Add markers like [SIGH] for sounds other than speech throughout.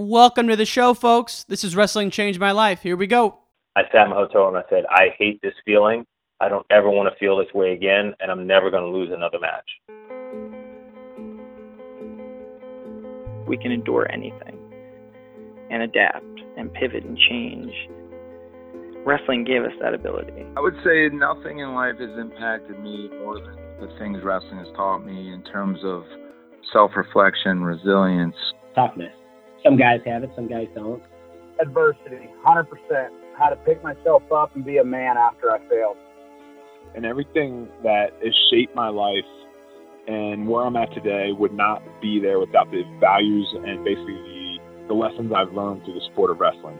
Welcome to the show, folks. This is Wrestling Changed My Life. Here we go. I sat in my hotel and I said, I hate this feeling. I don't ever want to feel this way again, and I'm never going to lose another match. We can endure anything and adapt and pivot and change. Wrestling gave us that ability. I would say nothing in life has impacted me more than the things wrestling has taught me in terms of self reflection, resilience, toughness. Some guys have it, some guys don't. Adversity, 100%. How to pick myself up and be a man after I failed. And everything that has shaped my life and where I'm at today would not be there without the values and basically the, the lessons I've learned through the sport of wrestling.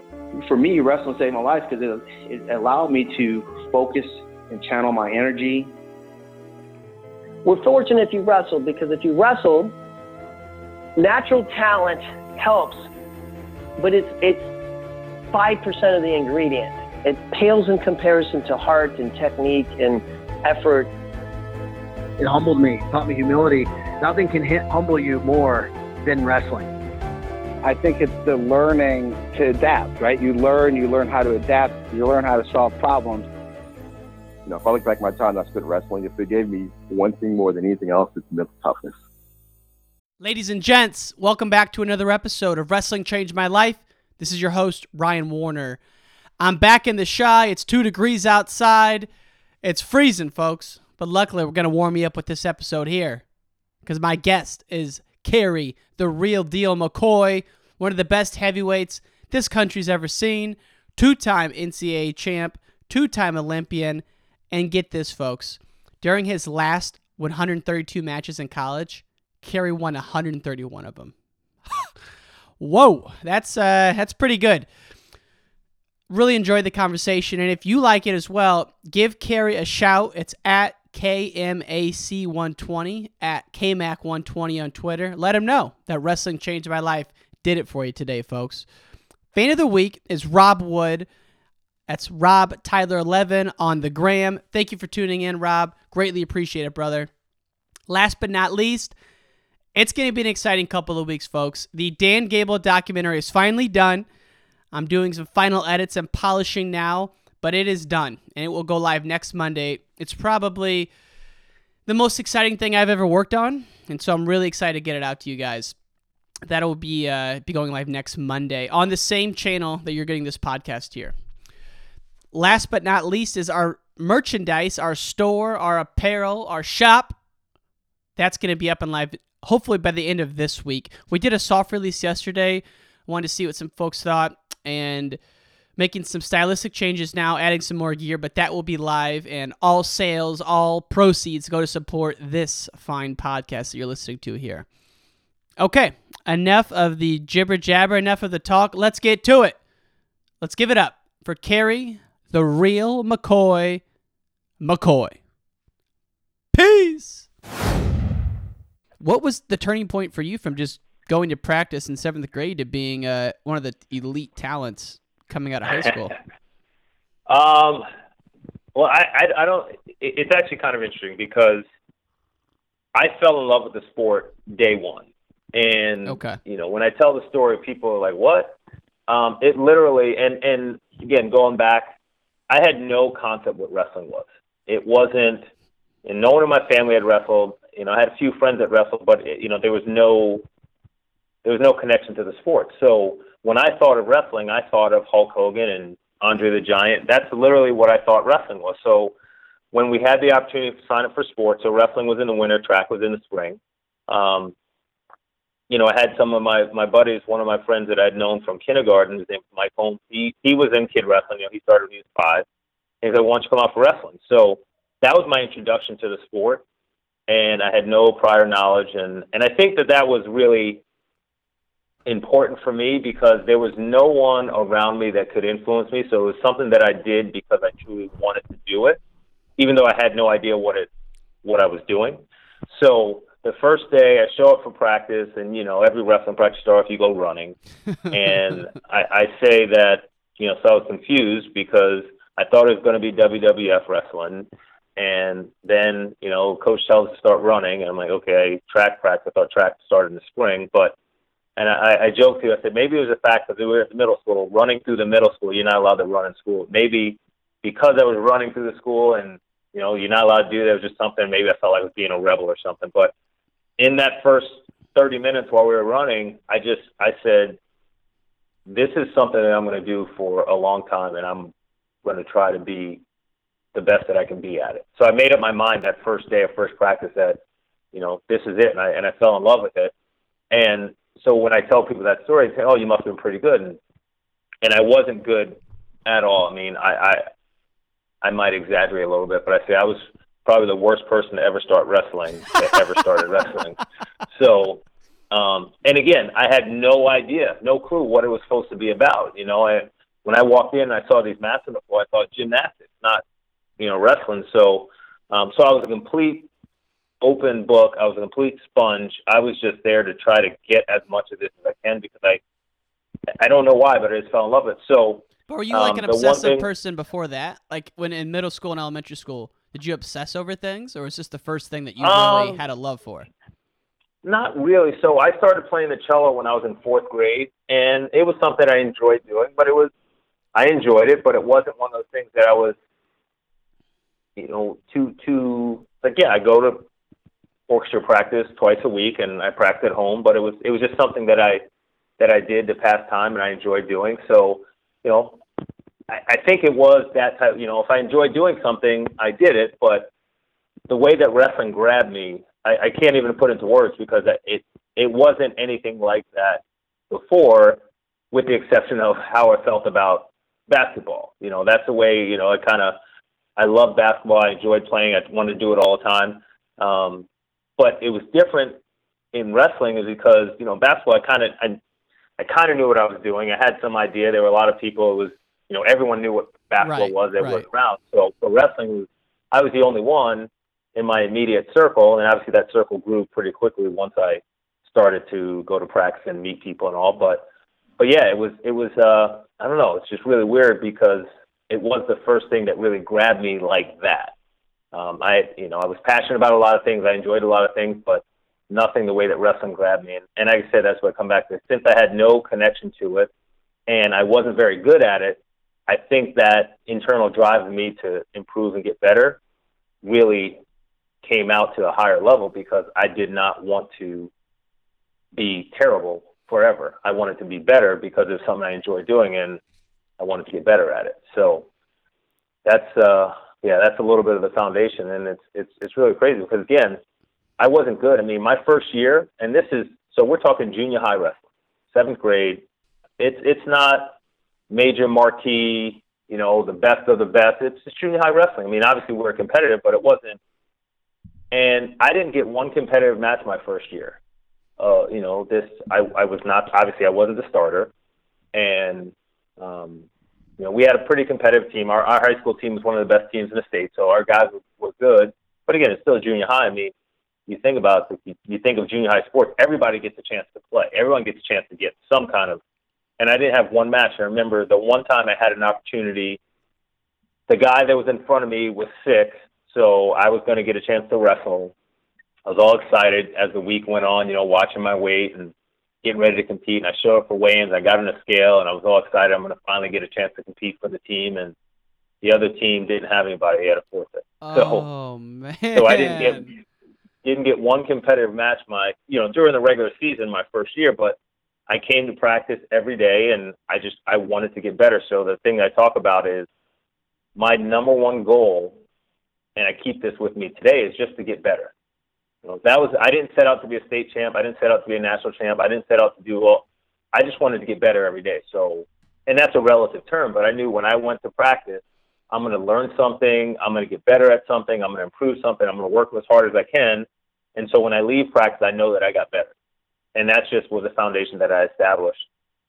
For me, wrestling saved my life because it, it allowed me to focus and channel my energy. We're fortunate if you wrestled because if you wrestled, natural talent helps, but it's it's five percent of the ingredient. It pales in comparison to heart and technique and effort. It humbled me, taught me humility. Nothing can hit, humble you more than wrestling. I think it's the learning to adapt, right? You learn, you learn how to adapt, you learn how to solve problems. You know, if I look back at my time I spent wrestling, if it gave me one thing more than anything else, it's mental toughness. Ladies and gents, welcome back to another episode of Wrestling Changed My Life. This is your host, Ryan Warner. I'm back in the Chi. It's two degrees outside. It's freezing, folks. But luckily, we're going to warm you up with this episode here because my guest is Kerry, the real deal McCoy, one of the best heavyweights this country's ever seen, two time NCAA champ, two time Olympian. And get this, folks, during his last 132 matches in college, Kerry won 131 of them. [LAUGHS] Whoa, that's uh, that's pretty good. Really enjoyed the conversation, and if you like it as well, give Kerry a shout. It's at KMAC120 at KMAC120 on Twitter. Let him know that wrestling changed my life. Did it for you today, folks. Fan of the week is Rob Wood. That's Rob Tyler 11 on the gram. Thank you for tuning in, Rob. Greatly appreciate it, brother. Last but not least, it's going to be an exciting couple of weeks, folks. The Dan Gable documentary is finally done. I'm doing some final edits and polishing now, but it is done and it will go live next Monday. It's probably the most exciting thing I've ever worked on, and so I'm really excited to get it out to you guys. That'll be uh, be going live next Monday on the same channel that you're getting this podcast here. Last but not least is our merchandise, our store, our apparel, our shop. That's going to be up and live hopefully by the end of this week. We did a soft release yesterday. Wanted to see what some folks thought and making some stylistic changes now, adding some more gear, but that will be live and all sales, all proceeds go to support this fine podcast that you're listening to here. Okay, enough of the jibber jabber, enough of the talk. Let's get to it. Let's give it up for Kerry, the real McCoy, McCoy. Peace. What was the turning point for you from just going to practice in seventh grade to being uh, one of the elite talents coming out of high school? [LAUGHS] um, well, I, I, I don't. It's actually kind of interesting because I fell in love with the sport day one, and okay. you know when I tell the story, people are like, "What?" Um, it literally, and and again, going back, I had no concept what wrestling was. It wasn't, and no one in my family had wrestled. You know, I had a few friends that wrestled, but you know, there was no there was no connection to the sport. So when I thought of wrestling, I thought of Hulk Hogan and Andre the Giant. That's literally what I thought wrestling was. So when we had the opportunity to sign up for sports, so wrestling was in the winter, track was in the spring. Um, you know, I had some of my my buddies, one of my friends that I'd known from kindergarten, his name was Mike Holmes. He he was in kid wrestling. You know, he started when he was five. He said, "Why don't you come out for wrestling?" So that was my introduction to the sport and I had no prior knowledge, and and I think that that was really important for me because there was no one around me that could influence me. So it was something that I did because I truly wanted to do it, even though I had no idea what it what I was doing. So the first day I show up for practice, and you know every wrestling practice starts you go running, [LAUGHS] and I, I say that you know so I was confused because I thought it was going to be WWF wrestling, and then, you know, coach tells us to start running. And I'm like, okay, I track practice. Thought track started in the spring. But And I, I joked to you, I said maybe it was the fact that we were at the middle school, running through the middle school. You're not allowed to run in school. Maybe because I was running through the school and you know you're not allowed to do that. It was just something. Maybe I felt like I was being a rebel or something. But in that first 30 minutes while we were running, I just I said, this is something that I'm going to do for a long time, and I'm going to try to be the best that I can be at it. So I made up my mind that first day of first practice that, you know, this is it, and I and I fell in love with it. And so when I tell people that story, they say, "Oh, you must have been pretty good," and and I wasn't good at all. I mean, I I, I might exaggerate a little bit, but I say I was probably the worst person to ever start wrestling that ever started [LAUGHS] wrestling. So, um, and again, I had no idea, no clue what it was supposed to be about. You know, I when I walked in, I saw these mats on the floor. I thought gymnastics, not you know wrestling. So, um, so I was a complete open book. I was a complete sponge. I was just there to try to get as much of this as I can because I, I don't know why, but I just fell in love with it. So, But were you like um, an obsessive thing- person before that? Like when in middle school and elementary school, did you obsess over things, or was this the first thing that you really Um, had a love for? Not really. So I started playing the cello when I was in fourth grade, and it was something I enjoyed doing. But it was, I enjoyed it, but it wasn't one of those things that I was, you know, too too like. Yeah, I go to orchestra practice twice a week, and I practice at home. But it was it was just something that I that I did to pass time, and I enjoyed doing. So, you know, I, I think it was that type. You know, if I enjoyed doing something, I did it. But the way that wrestling grabbed me, I, I can't even put into words because it it wasn't anything like that before, with the exception of how I felt about basketball. You know, that's the way. You know, I kind of I love basketball. I enjoyed playing. I wanted to do it all the time. Um, but it was different in wrestling, is because you know basketball. I kind of I, I kind of knew what I was doing. I had some idea. There were a lot of people. It was you know everyone knew what basketball Right, was that right. was around. So for wrestling, was, I was the only one in my immediate circle, and obviously that circle grew pretty quickly once I started to go to practice and meet people and all. But but yeah, it was it was uh, I don't know. It's just really weird because it was the first thing that really grabbed me like that. Um, I you know I was passionate about a lot of things. I enjoyed a lot of things, but nothing the way that wrestling grabbed me. And, and like I said, that's what I come back to. Since I had no connection to it, and I wasn't very good at it, I think that internal drive in me to improve and get better really came out to a higher level because I did not want to be terrible forever. I wanted to be better because it's something I enjoy doing and I wanted to get better at it. So that's uh yeah, that's a little bit of the foundation and it's it's it's really crazy because again, I wasn't good. I mean, my first year and this is so we're talking junior high wrestling, seventh grade. It's it's not major marquee, you know, the best of the best. It's just junior high wrestling. I mean, obviously we we're competitive, but it wasn't and I didn't get one competitive match my first year. Uh, you know, this I, I was not obviously I wasn't the starter, and um, you know we had a pretty competitive team. Our, our high school team was one of the best teams in the state, so our guys were, were good. But again, it's still junior high. I mean, you think about you, you think of junior high sports, everybody gets a chance to play. Everyone gets a chance to get some kind of. And I didn't have one match. I remember the one time I had an opportunity. The guy that was in front of me was sick, so I was going to get a chance to wrestle. I was all excited as the week went on, you know, watching my weight and getting ready to compete. And I showed up for weigh-ins. I got on a scale, and I was all excited. I'm going to finally get a chance to compete for the team. And the other team didn't have anybody. They had a forfeit. So, oh man! so I didn't get didn't get one competitive match my you know during the regular season my first year, but I came to practice every day, and I just I wanted to get better. So the thing I talk about is my number one goal, and I keep this with me today, is just to get better. That was I didn't set out to be a state champ. I didn't set out to be a national champ. I didn't set out to do well. I just wanted to get better every day. So, and that's a relative term, but I knew when I went to practice, I'm going to learn something. I'm going to get better at something. I'm going to improve something. I'm going to work as hard as I can. And so when I leave practice, I know that I got better. And that's just was the foundation that I established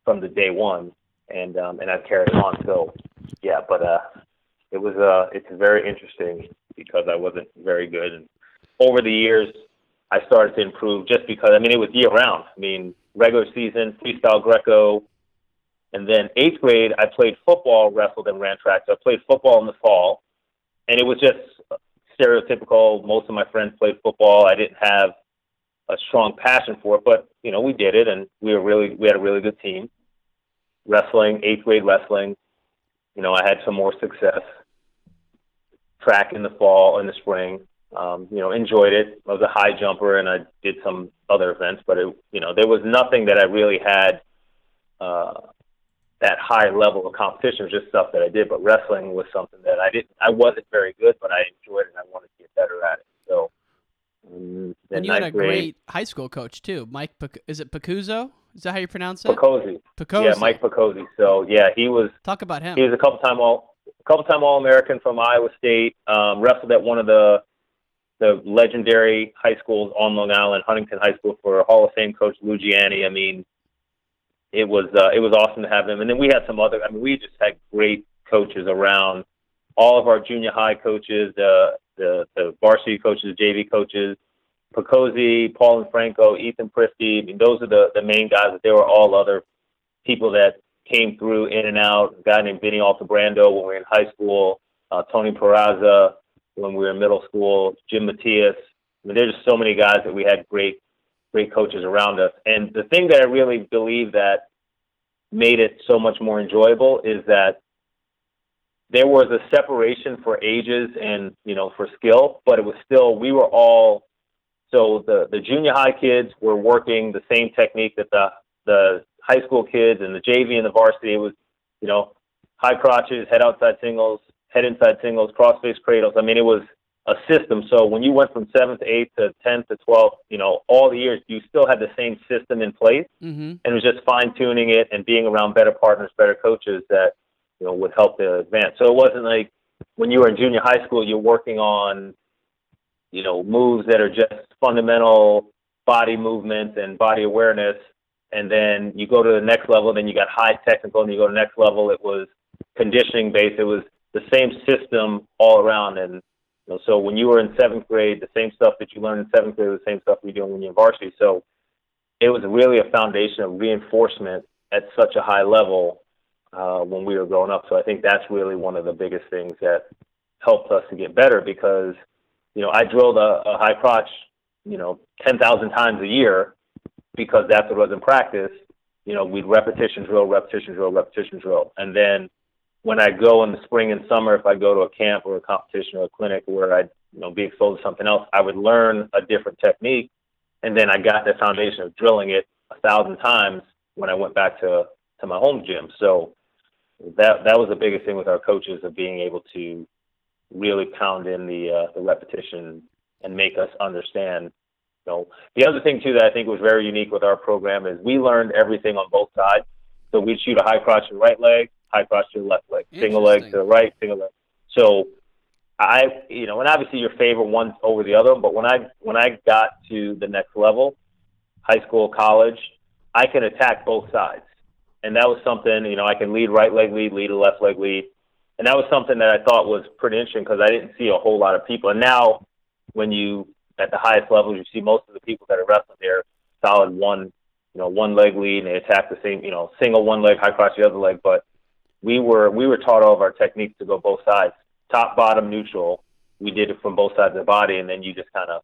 from the day one, and um, and I've carried on. So, yeah, but uh, it was uh, it's very interesting because I wasn't very good. And over the years, I started to improve just because I mean it was year round. I mean regular season, freestyle Greco, and then eighth grade I played football, wrestled, and ran track. So I played football in the fall, and it was just stereotypical. Most of my friends played football. I didn't have a strong passion for it, but you know we did it, and we were really we had a really good team. Wrestling, eighth grade wrestling. You know, I had some more success. Track in the fall and the spring. Um, you know, enjoyed it. I was a high jumper, and I did some other events, but it, you know, there was nothing that I really had uh, that high level of competition. It was just stuff that I did. But wrestling was something that I didn't. I wasn't very good, but I enjoyed it. and I wanted to get better at it. So. Um, And you had a great high school coach too, Mike. Pic- is it Pacuzzo? Is that how you pronounce it? Picozzi. Picozzi. Yeah, Mike Picozzi. So yeah, he was. Talk about him. He was a couple time all, a couple time All American from Iowa State. Um, wrestled at one of the the legendary high schools on Long Island, Huntington High School, for Hall of Fame coach Lou. I mean, it was uh, it was awesome to have him. And then we had some other. I mean, we just had great coaches around. All of our junior high coaches, uh, the the varsity coaches, JV coaches, Picozzi, Paul and Franco, Ethan Prisky. I mean, those are the the main guys. But there were all other people that came through in and out. A guy named Vinny Altabrando when we were in high school. Uh, Tony Peraza when we were in middle school. Jim Matias. I mean, there's just so many guys that we had great great coaches around us. And the thing that I really believe that made it so much more enjoyable is that there was a separation for ages and you know for skill, but it was still we were all so the the junior high kids were working the same technique that the the high school kids and the JV and the varsity it was you know high crotches, head outside singles, head inside singles, cross face cradles. I mean it was a system. So when you went from seventh to eighth to tenth to twelfth, you know all the years you still had the same system in place, Mm-hmm. and it was just fine tuning it and being around better partners, better coaches that you know would help to advance. So it wasn't like when you were in junior high school, you're working on you know moves that are just fundamental body movements and body awareness, and then you go to the next level. Then you got high technical, and you go to the next level. It was conditioning based. It was the same system all around, and you know, so when you were in seventh grade, the same stuff that you learned in seventh grade the same stuff you're doing when you're in varsity. So it was really a foundation of reinforcement at such a high level uh, when we were growing up. So I think that's really one of the biggest things that helped us to get better because, you know, I drilled a, a high crotch, you know, 10,000 times a year because that's what was in practice. You know, we'd repetition drill, repetition drill, repetition drill. And then when I go in the spring and summer, if I go to a camp or a competition or a clinic where I'd, you know, be exposed to something else, I would learn a different technique and then I got the foundation of drilling it a thousand times when I went back to to my home gym. So that that was the biggest thing with our coaches of being able to really pound in the uh, the repetition and make us understand. You know, the other thing too that I think was very unique with our program is we learned everything on both sides. So we'd shoot a high crotch and right leg, high crotch to the left leg, single leg to the right, single leg. So I, you know, and obviously your favor one over the other, but when I when I got to the next level, high school, college, I can attack both sides, and that was something. You know, I can lead right leg lead, lead a left leg lead, and that was something that I thought was pretty interesting because I didn't see a whole lot of people. And now, when you at the highest levels, you see most of the people that are wrestling there solid one, you know, one leg lead, and they attack the same, you know, single one leg, high cross the other leg. But we were we were taught all of our techniques to go both sides, top, bottom, neutral. We did it from both sides of the body, and then you just kind of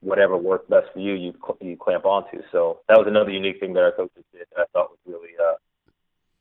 whatever worked best for you, you cl- you clamp onto. So that was another unique thing that our coaches did that I thought was really uh,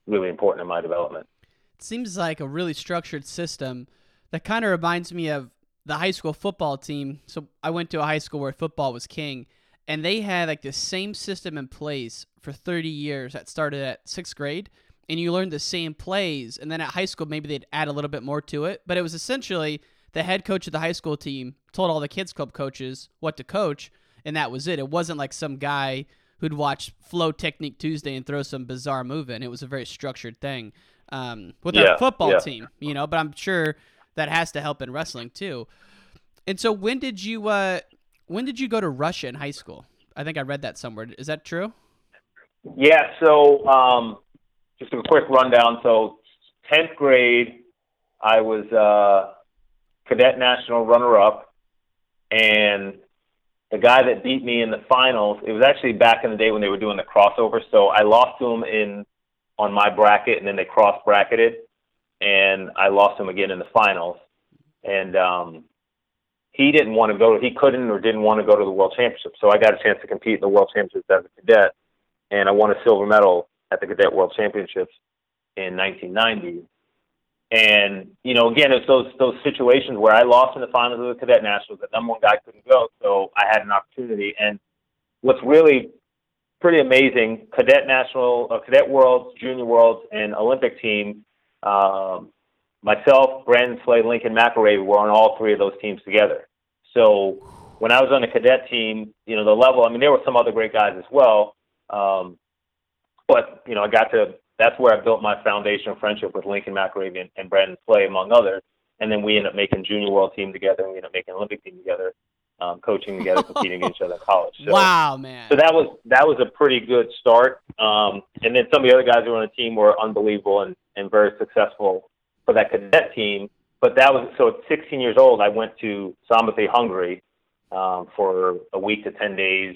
really important in my development. It seems like a really structured system that kind of reminds me of the high school football team. So I went to a high school where football was king, and they had like the same system in place for 30 years that started at sixth grade. And you learned the same plays, and then at high school maybe they'd add a little bit more to it. But it was essentially the head coach of the high school team told all the kids club coaches what to coach, and that was it. It wasn't like some guy who'd watch Flo Technique Tuesday and throw some bizarre move in. It was a very structured thing um, with Yeah, our football yeah. team, you know. But I'm sure that has to help in wrestling too. And so, when did you uh, when did you go to Russia in high school? I think I read that somewhere. Is that true? Yeah, so um, just a quick rundown. So, 10th grade, I was uh, cadet national runner up, and the guy that beat me in the finals, it was actually back in the day when they were doing the crossover. So, I lost to him in on my bracket, and then they cross bracketed, and I lost him again in the finals. And um, he didn't want to go. He couldn't or didn't want to go to the World Championship. So I got a chance to compete in the World Championships as a cadet, and I won a silver medal at the Cadet World Championships in 1990. And you know, again, it's those those situations where I lost in the finals of the Cadet Nationals. The number one guy couldn't go, so I had an opportunity. And what's really pretty amazing, Cadet National, uh, Cadet Worlds, Junior Worlds, and Olympic team. Um, myself, Brandon Slay, Lincoln McIlravy were on all three of those teams together. So when I was on the cadet team, you know, the level, I mean, there were some other great guys as well. Um, but, you know, I got to, that's where I built my foundation of friendship with Lincoln McIlravy and, and Brandon Slay, among others. And then we ended up making junior world team together and we ended up making Olympic team together, um, coaching together, [LAUGHS] competing against each other in college. So, wow, man. So that was, that was a pretty good start. Um, and then some of the other guys who were on the team were unbelievable and, and very successful for that cadet team. But that was so at 16 years old, I went to Szombathely, Hungary, um, for a week to 10 days,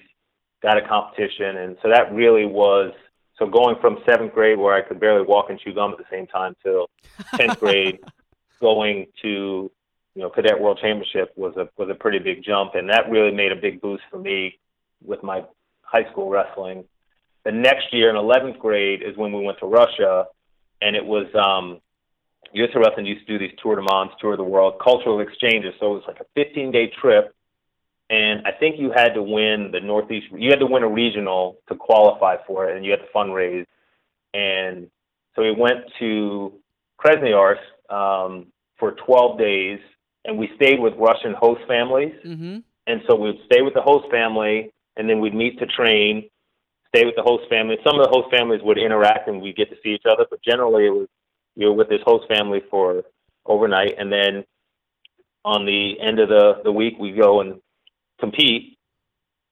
got a competition, and so that really was so going from seventh grade where I could barely walk and chew gum at the same time till 10th [LAUGHS] grade, going to you know cadet world championship was a was a pretty big jump, and that really made a big boost for me with my high school wrestling. The next year in 11th grade is when we went to Russia, and it was um, USA Wrestling used to do these Tour de Monde, Tour of the World, cultural exchanges. So it was like a 15 day trip. And I think you had to win the Northeast, you had to win a regional to qualify for it, and you had to fundraise. And so we went to Krasnoyarsk um, for 12 days, and we stayed with Russian host families. Mm-hmm. And so we'd stay with the host family, and then we'd meet to train, stay with the host family. Some of the host families would interact, and we'd get to see each other, but generally it was you're with this host family for overnight, and then on the end of the the week we go and compete.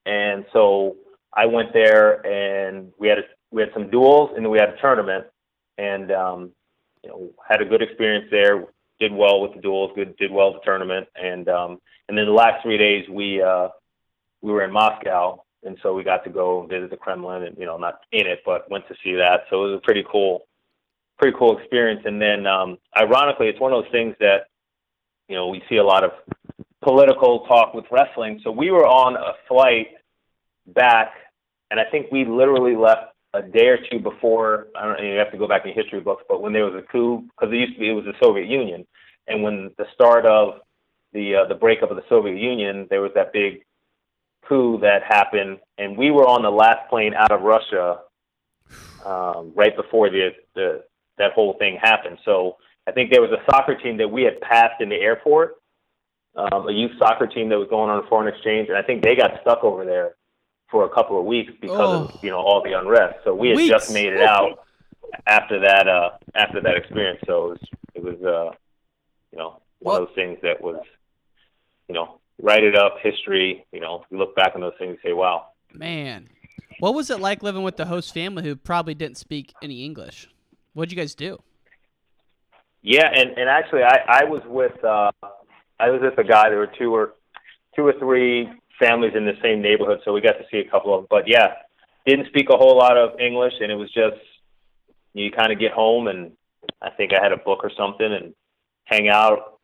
And so I went there, and we had a, we had some duels, and then we had a tournament, and um, you know had a good experience there. Did well with the duels, good did well with the tournament, and um, and then the last three days we uh, we were in Moscow, and so we got to go visit the Kremlin, and you know not in it, but went to see that. So it was a pretty cool pretty cool experience. And then, um, ironically, it's one of those things that you know we see a lot of political talk with wrestling. So we were on a flight back, and I think we literally left a day or two before. I don't know. You have to go back in history books, but when there was a coup, because it used to be it was the Soviet Union, and when the start of the uh, the breakup of the Soviet Union, there was that big coup that happened, and we were on the last plane out of Russia um, right before the the that whole thing happened. So I think there was a soccer team that we had passed in the airport, um, a youth soccer team that was going on a foreign exchange, and I think they got stuck over there for a couple of weeks because Oh. of you know all the unrest. So we had Weeks. just made it out after that uh, after that experience. So it was it was uh, you know one of those things that was you know write it up history. You know you look back on those things and say wow. Man, what was it like living with the host family who probably didn't speak any English? What'd you guys do? Yeah, and and actually, I I was with uh, I was with a guy. There were two or two or three families in the same neighborhood, so we got to see a couple of them. But yeah, didn't speak a whole lot of English, and it was just you kind of get home, and I think I had a book or something, and hang out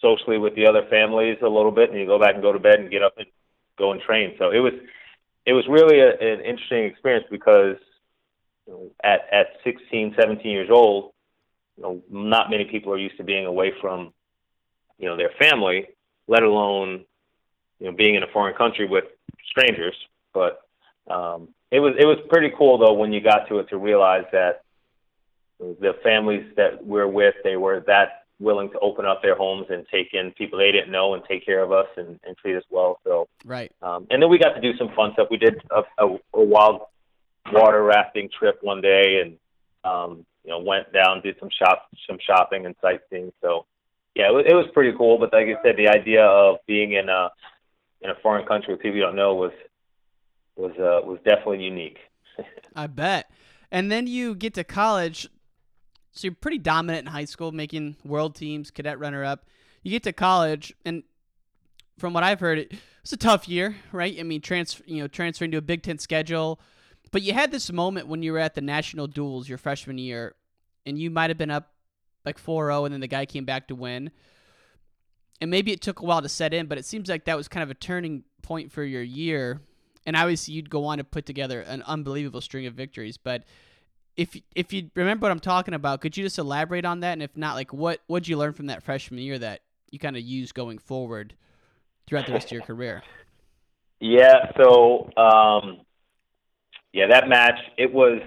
socially with the other families a little bit, and you go back and go to bed and get up and go and train. So it was it was really a, an interesting experience because you know, at at 16, 17 years old, you know, not many people are used to being away from, you know, their family, let alone, you know, being in a foreign country with strangers. But um, it was it was pretty cool though when you got to it to realize that the families that we're with, they were that willing to open up their homes and take in people they didn't know and take care of us and, and treat us well. So Right. um, and then we got to do some fun stuff. We did a, a, a wild water rafting trip one day, and um, you know went down, did some shop, some shopping and sightseeing. So yeah, it was, it was pretty cool. But like I said, the idea of being in a in a foreign country with people you don't know was was uh, was definitely unique. [LAUGHS] I bet. And then you get to college, so you're pretty dominant in high school, making world teams, cadet runner up. You get to college, and from what I've heard, it was a tough year, right? I mean, trans, you know, transferring to a Big Ten schedule. But you had this moment when you were at the national duels your freshman year, and you might have been up like 4-0, and then the guy came back to win. and maybe it took a while to set in, but it seems like that was kind of a turning point for your year. And obviously, you'd go on to put together an unbelievable string of victories. But if if you remember what I'm talking about, could you just elaborate on that? And if not, like what what'd you learn from that freshman year that you kind of use going forward throughout the rest of your career? [LAUGHS] Yeah. So, um, yeah, that match it was.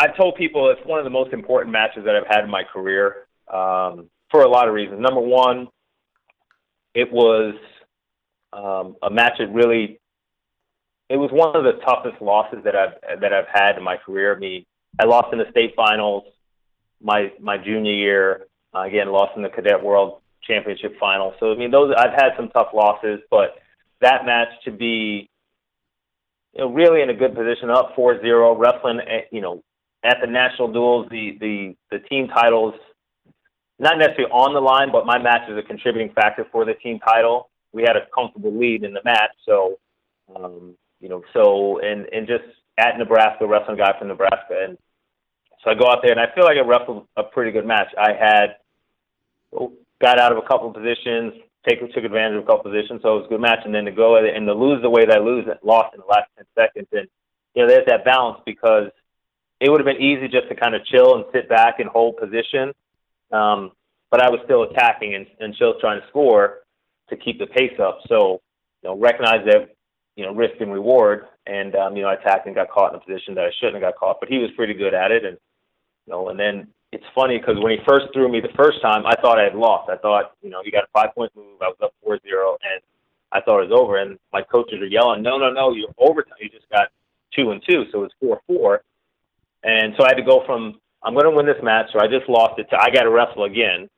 I told people it's one of the most important matches that I've had in my career um, for a lot of reasons. Number one, it was um, a match that really. It was one of the toughest losses that I've that I've had in my career. I mean, I lost in the state finals my my junior year. Uh, again, lost in the Cadet World Championship final. So I mean, those I've had some tough losses, but that match to be you know, really in a good position, up 4-0, wrestling, you know, at the national duels, the the the team titles, not necessarily on the line, but my match is a contributing factor for the team title. We had a comfortable lead in the match, so um, you know, so and and just at Nebraska, wrestling guy from Nebraska, and so I go out there and I feel like I wrestled a pretty good match. I had got out of a couple of positions, take took advantage of a couple of positions, so it was a good match. And then to go and to lose the way that I lose, lost in the last ten seconds, and you know, there's that balance because it would have been easy just to kind of chill and sit back and hold position. Um, but I was still attacking and, and still trying to score to keep the pace up. So, you know, recognize that, you know, risk and reward. And, um, you know, I attacked and got caught in a position that I shouldn't have got caught, but he was pretty good at it. And, you know, and then it's funny because when he first threw me the first time, I thought I had lost. I thought, you know, he got a five point move. I was up 4 0, and I thought it was over. And my coaches are yelling, no, no, no, you're overtime. You just got two and two. So it's 4 4. And so I had to go from I'm going to win this match, so I just lost it to I got to wrestle again,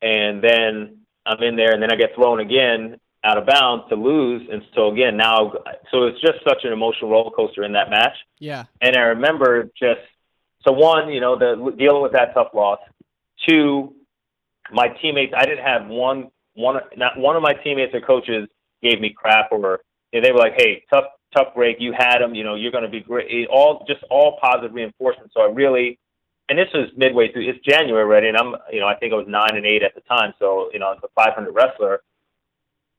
and then I'm in there, and then I get thrown again out of bounds to lose, and so again now, so it's just such an emotional roller coaster in that match. Yeah. And I remember just so one, you know, the dealing with that tough loss. Two, my teammates, I didn't have one one not one of my teammates or coaches gave me crap or they were like, "Hey, tough tough break. You had them. You know, you're going to be great." All just all positive reinforcement. So I really, and this was midway through. It's January already, and I'm, you know, I think I was nine and eight at the time. So you know, it's a 500 wrestler,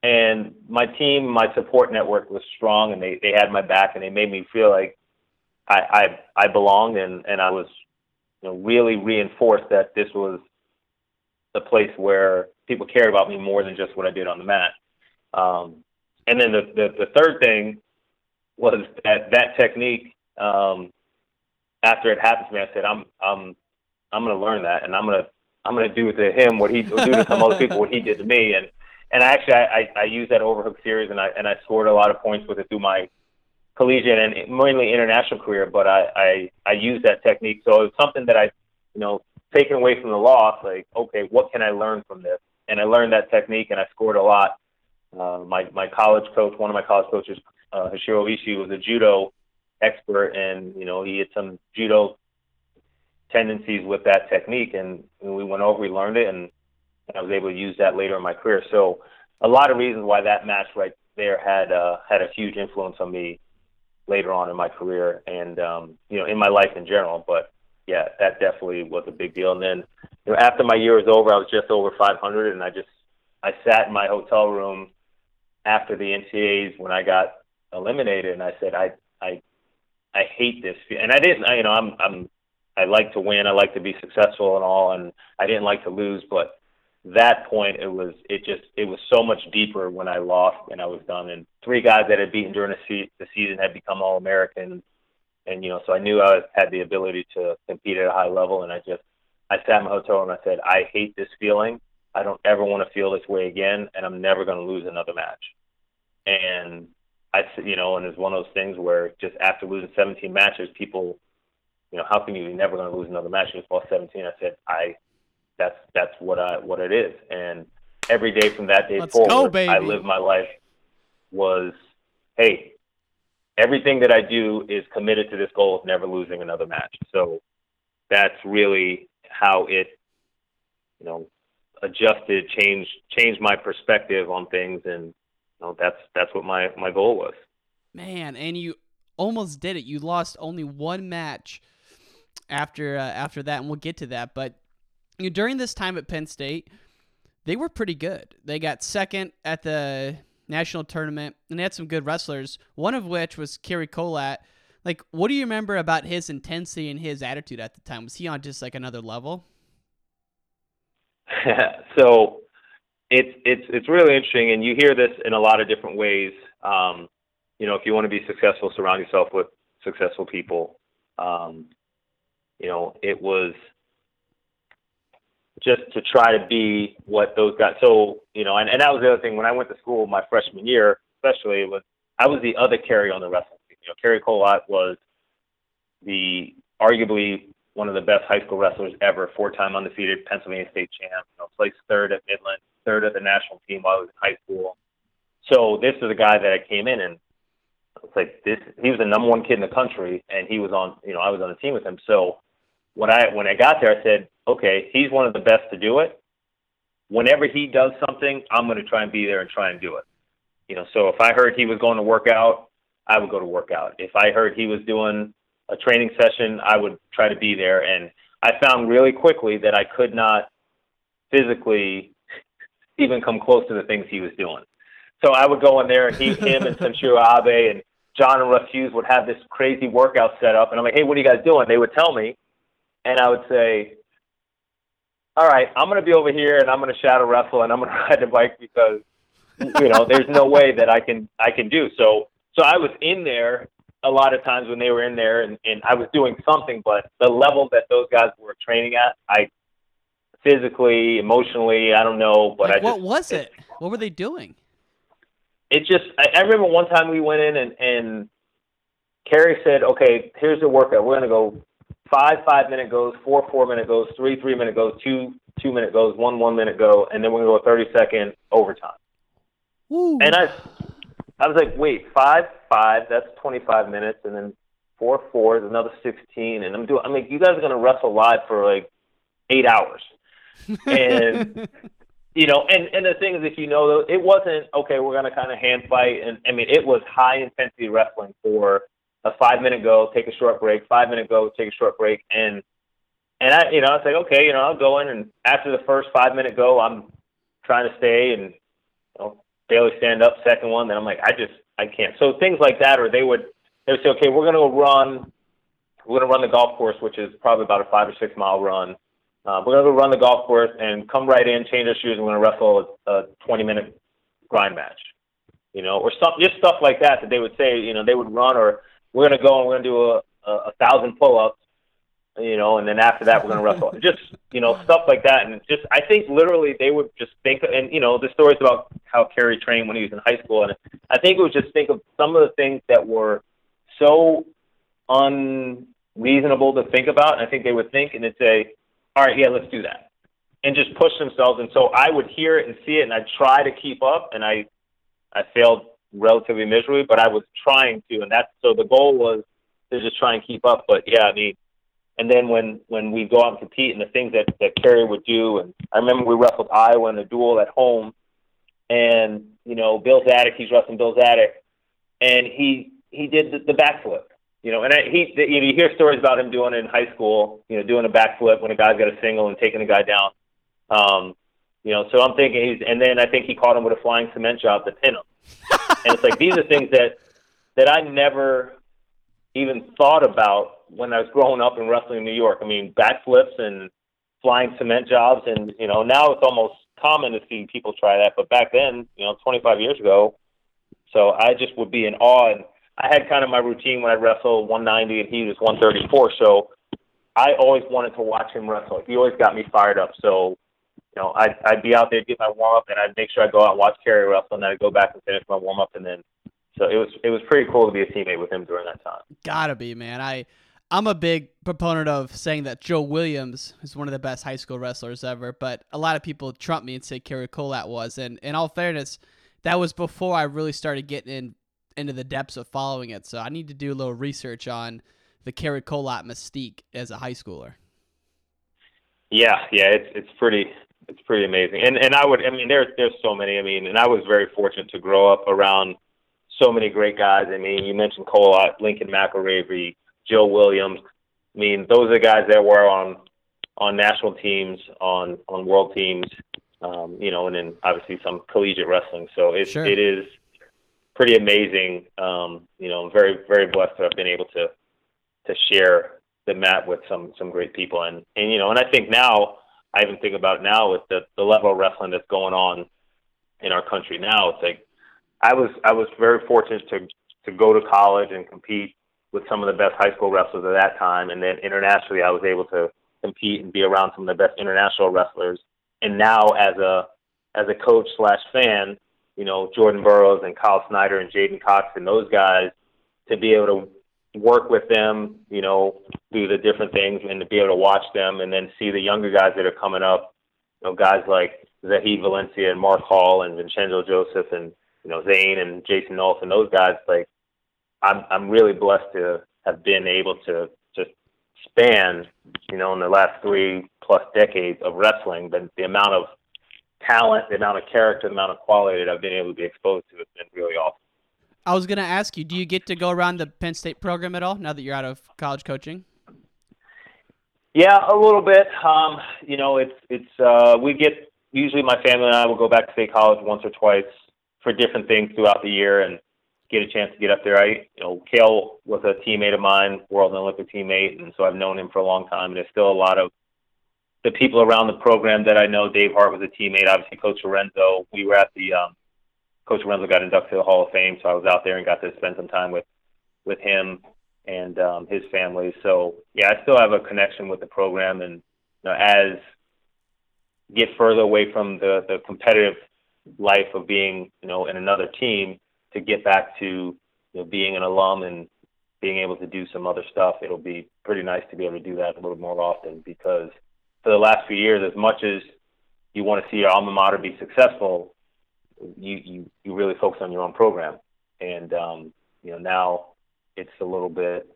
and my team, my support network was strong, and they they had my back, and they made me feel like I I, I belonged, and and I was, you know, really reinforced that this was the place where people cared about me more than just what I did on the mat. Um, and then the, the, the third thing was that that technique. Um, after it happened to me, I said, "I'm I'm I'm going to learn that, and I'm going to I'm going to do to him what he do to some other people what he did to me." And and actually, I, I I used that overhook series, and I and I scored a lot of points with it through my collegiate and mainly international career. But I I I used that technique, so it's something that I you know taken away from the loss. Like, okay, what can I learn from this? And I learned that technique, and I scored a lot. Uh, my my college coach, one of my college coaches, uh, Hashiro Ishii, was a judo expert, and you know he had some judo tendencies with that technique, and, we went over, we learned it, and, and I was able to use that later in my career. So a lot of reasons why that match right there had uh, had a huge influence on me later on in my career, and um, you know in my life in general. But yeah, that definitely was a big deal. And then you know, after my year was over, I was just over 500, and I just I sat in my hotel room after the NCAAs when I got eliminated, and I said, I I I hate this, and I didn't. I, you know, I'm I'm I like to win. I like to be successful and all, and I didn't like to lose. But that point, it was it just it was so much deeper when I lost and I was done. And three guys that had beaten during the, se- the season had become all Americans, and you know, so I knew I was, had the ability to compete at a high level. And I just I sat in my hotel and I said, I hate this feeling. I don't ever want to feel this way again, and I'm never going to lose another match. And I, you know, and it's one of those things where just after losing 17 matches, people, you know, how can you be never going to lose another match? You just lost 17. I said, I, that's that's what I what it is. And every day from that day Let's forward, go, I live my life was, hey, everything that I do is committed to this goal of never losing another match. So that's really how it, you know, adjusted, changed changed my perspective on things, and you know, that's that's what my my goal was. Man, and you almost did it. You lost only one match after uh, after that, and we'll get to that. But you know, during this time at Penn State, they were pretty good. They got second at the national tournament, and they had some good wrestlers. One of which was Cary Kolat. Like, what do you remember about his intensity and his attitude at the time? Was he on just like another level? [LAUGHS] so it's it's it's really interesting, and you hear this in a lot of different ways. Um, you know, if you want to be successful, surround yourself with successful people. Um, you know, it was just to try to be what those guys. So you know, and, and that was the other thing when I went to school my freshman year, especially was I was the other Cary on the wrestling team. You know, Cary Kolat was the arguably one of the best high school wrestlers ever, four-time undefeated Pennsylvania state champ. You know, placed third at Midland, third at the national team while I was in high school. So this is a guy that I came in and it's like this. He was the number one kid in the country, and he was on. You know, I was on the team with him. So when I when I got there, I said, okay, he's one of the best to do it. Whenever he does something, I'm going to try and be there and try and do it. You know, so if I heard he was going to work out, I would go to work out. If I heard he was doing a training session, I would try to be there. And I found really quickly that I could not physically even come close to the things he was doing. So I would go in there and he, him and Sanshiro Abe and John and Russ Hughes would have this crazy workout set up. And I'm like, hey, what are you guys doing? They would tell me. And I would say, all right, I'm going to be over here and I'm going to shadow wrestle and I'm going [LAUGHS] to ride the bike because, you know, there's no way that I can, I can do. So, so I was in there a lot of times when they were in there and, and I was doing something, but the level that those guys were training at, I physically, emotionally, I don't know, but Like, I what just, was it? What were they doing? it just I, I remember one time we went in and and Cary said, "Okay, here's the workout. We're gonna go five five minute goes, four four minute goes, three three minute goes, two two minute goes, one one minute go, and then we're gonna go thirty second overtime." Woo. And I I was like, "Wait, five five? That's twenty five minutes, and then four four is another sixteen, and I'm doing. I mean, you guys are gonna wrestle live for like eight hours." And [LAUGHS] you know, and and the thing is, if you know, it wasn't okay. We're gonna kind of hand fight, and I mean, it was high intensity wrestling for a five minute go, take a short break, five minute go, take a short break, and and I, you know, it's like okay, you know, I'll go in, and after the first five minute go, I'm trying to stay and you know, barely stand up. Second one, then I'm like, I just I can't. So things like that, or they would they would say, okay, we're gonna go run, we're gonna run the golf course, which is probably about a five or six mile run. Uh, we're gonna go run the golf course and come right in, change our shoes, and we're gonna wrestle a, a 20 minute grind match, you know, or some just stuff like that that they would say, you know, they would run, or we're gonna go and we're gonna do a, a, a thousand pull ups, you know, and then after that we're gonna wrestle, [LAUGHS] just you know, stuff like that, and just I think literally they would just think, and you know, the stories about how Cary trained when he was in high school, and I think it would just think of some of the things that were so unreasonable to think about, and I think they would think and they'd say all right, yeah, let's do that. And just push themselves. And so I would hear it and see it, and I'd try to keep up, and I, I failed relatively miserably, but I was trying to, and that's so the goal was to just try and keep up. But yeah, I mean, and then when when we go out and compete, and the things that that Cary would do, and I remember we wrestled Iowa in a duel at home, and you know Bill Zadick, he's wrestling Bill Zadick, and he he did the, the backflip you know, and I, he, you know, you hear stories about him doing it in high school, you know, doing a backflip when a guy's got a single and taking a guy down. Um, you know, so I'm thinking he's, and then I think he caught him with a flying cement job to pin him. [LAUGHS] and it's like these are things that that I never even thought about when I was growing up and wrestling in New York. I mean, backflips and flying cement jobs, and you know, now it's almost common to see people try that, but back then, you know, 25 years ago, so I just would be in awe and I had kind of my routine when I wrestle 190 and he was 134. So I always wanted to watch him wrestle. He always got me fired up. So, you know, I'd, I'd be out there, get my warm up, and I'd make sure I go out and watch Cary wrestle, and then I'd go back and finish my warm up, and then so it was it was pretty cool to be a teammate with him during that time. Gotta be, man. I I'm a big proponent of saying that Joe Williams is one of the best high school wrestlers ever, but a lot of people trump me and say Cary Kolat was. And in all fairness, that was before I really started getting in into the depths of following it. So I need to do a little research on the Cary Kolat mystique as a high schooler. Yeah, yeah, it's it's pretty it's pretty amazing. And and I would I mean there's there's so many. I mean, and I was very fortunate to grow up around so many great guys. I mean, you mentioned Kolat, Lincoln McIlravy, Joe Williams. I mean, those are the guys that were on on national teams, on on world teams. um, you know, and then obviously some collegiate wrestling. So it Sure. it is pretty amazing. Um, you know, I'm very very blessed that I've been able to to share the mat with some some great people, and and you know, and I think now I even think about now with the the level of wrestling that's going on in our country now. It's like I was I was very fortunate to to go to college and compete with some of the best high school wrestlers at that time, and then internationally I was able to compete and be around some of the best international wrestlers. And now as a as a coach slash fan, you know Jordan Burroughs and Kyle Snyder and J'den Cox and those guys to be able to work with them, you know, do the different things and to be able to watch them and then see the younger guys that are coming up, you know, guys like Zahid Valencia and Mark Hall and Vincenzo Joseph and you know Zain and Jason Nolf and those guys. Like, I'm I'm really blessed to have been able to just span, you know, in the last three plus decades of wrestling, the the amount of talent, the amount of character, the amount of quality that I've been able to be exposed to has been really awesome. I was gonna ask you, do you get to go around the Penn State program at all now that you're out of college coaching? Yeah, a little bit. Um, you know, it's it's uh, we get usually my family and I will go back to State College once or twice for different things throughout the year and get a chance to get up there. I you know, Cael was a teammate of mine, world and Olympic teammate, and so I've known him for a long time. And there's still a lot of the people around the program that I know. Dave Hart was a teammate, obviously Coach Lorenzo. We were at the um, Coach Lorenzo got inducted to the Hall of Fame, so I was out there and got to spend some time with with him and um, his family. So yeah, I still have a connection with the program, and you know, as get further away from the the competitive life of being you know in another team to get back to you know being an alum and being able to do some other stuff. It'll be pretty nice to be able to do that a little more often because for the last few years, as much as you want to see your alma mater be successful, you you you really focus on your own program, and um, you know now it's a little bit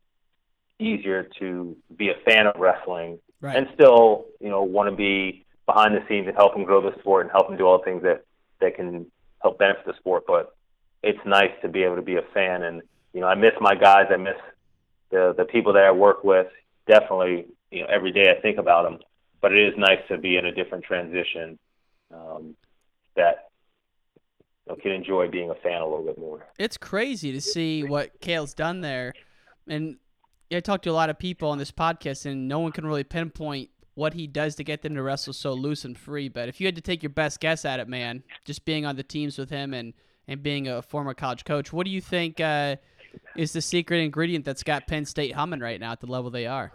easier to be a fan of wrestling Right. and still you know want to be behind the scenes and help them grow the sport and help them do all the things that that can help benefit the sport. But it's nice to be able to be a fan, and you know I miss my guys, I miss the the people that I work with. Definitely, you know every day I think about them. But it is nice to be in a different transition um, that you know, can enjoy being a fan a little bit more. It's crazy to see what Cael's done there, and I talked to a lot of people on this podcast, and no one can really pinpoint what he does to get them to wrestle so loose and free. But if you had to take your best guess at it, man, just being on the teams with him and and being a former college coach, what do you think uh, is the secret ingredient that's got Penn State humming right now at the level they are?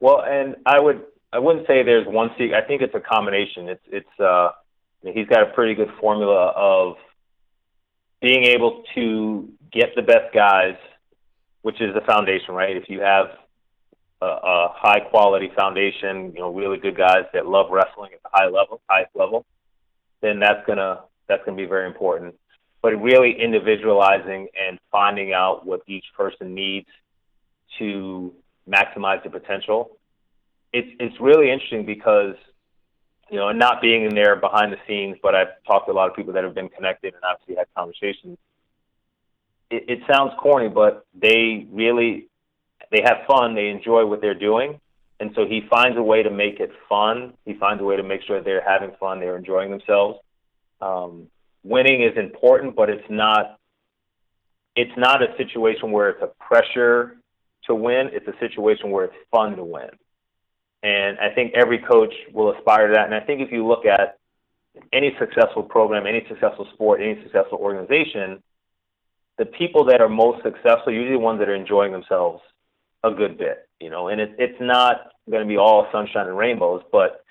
Well, and I would I wouldn't say there's one secret. I think it's a combination. It's it's uh he's got a pretty good formula of being able to get the best guys, which is the foundation, right? If you have a, a high quality foundation, you know, really good guys that love wrestling at the high level, highest level, then that's gonna that's gonna be very important. But really individualizing and finding out what each person needs to maximize the potential. It's it's really interesting because you know, not being in there behind the scenes, but I've talked to a lot of people that have been connected and obviously had conversations. It, it sounds corny, but they really they have fun. They enjoy what they're doing, and so he finds a way to make it fun. He finds a way to make sure they're having fun, they're enjoying themselves. Um, winning is important, but it's not. It's not a situation where it's a pressure to win. It's a situation where it's fun to win. And I think every coach will aspire to that. And I think if you look at any successful program, any successful sport, any successful organization, the people that are most successful usually the ones that are enjoying themselves a good bit, you know. And it, it's not going to be all sunshine and rainbows, but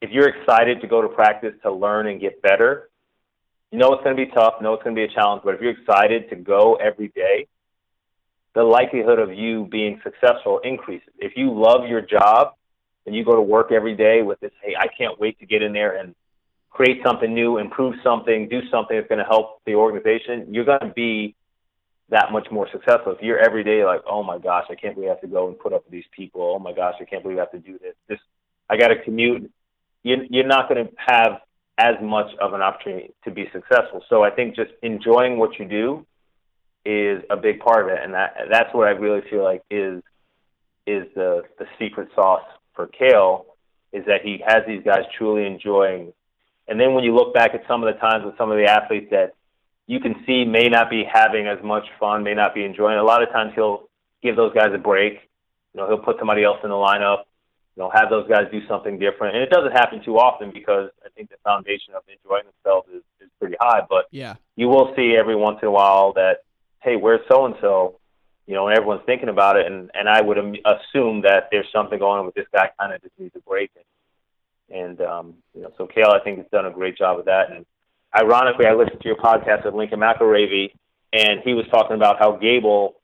if you're excited to go to practice to learn and get better, you know it's going to be tough, know it's going to be a challenge, but if you're excited to go every day, the likelihood of you being successful increases. If you love your job and you go to work every day with this, hey, I can't wait to get in there and create something new, improve something, do something that's going to help the organization, you're going to be that much more successful. If you're every day like, oh my gosh, I can't believe I have to go and put up with these people. Oh my gosh, I can't believe I have to do this. This, I got to commute. You, you're not going to have as much of an opportunity to be successful. So I think just enjoying what you do is a big part of it, and that that's what I really feel like is is the the secret sauce for Cael is that he has these guys truly enjoying And then when you look back at some of the times with some of the athletes that you can see may not be having as much fun, may not be enjoying. A lot of times he'll give those guys a break. You know, he'll put somebody else in the lineup. You know, have those guys do something different. And it doesn't happen too often because I think the foundation of enjoying themselves is, is pretty high. But Yeah. you will see every once in a while that, hey, where's so and so? You know, and everyone's thinking about it, and and I would assume that there's something going on with this guy. Kind of just needs a break, and, and um, you know, so Cael, I think has done a great job of that. And ironically, I listened to your podcast with Lincoln McIlravy, and he was talking about how Gable,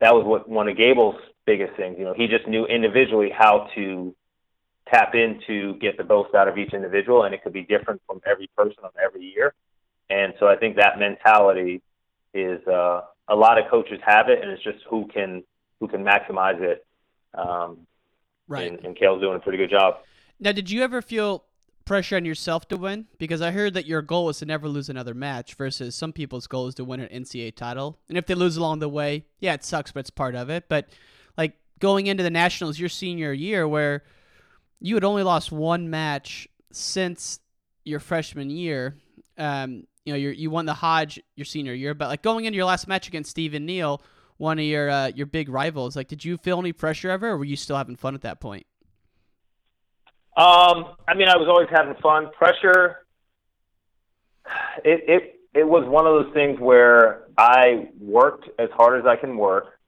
that was what one of Gable's biggest things. You know, he just knew individually how to tap in to get the most out of each individual, and it could be different from every person on every year. And so I think that mentality is uh, a lot of coaches have it, and it's just who can who can maximize it. Um, Right. And, and Cael's doing a pretty good job. Now, did you ever feel pressure on yourself to win? Because I heard that your goal was to never lose another match, versus some people's goal is to win an NCAA title. And if they lose along the way, yeah, it sucks, but it's part of it. But like going into the nationals your senior year, where you had only lost one match since your freshman year. Um, you know, you you won the Hodge your senior year, but like going into your last match against Stephen Neal, one of your uh, your big rivals, like did you feel any pressure ever, or were you still having fun at that point? Um, I mean, I was always having fun. Pressure. It it it was one of those things where I worked as hard as I can work.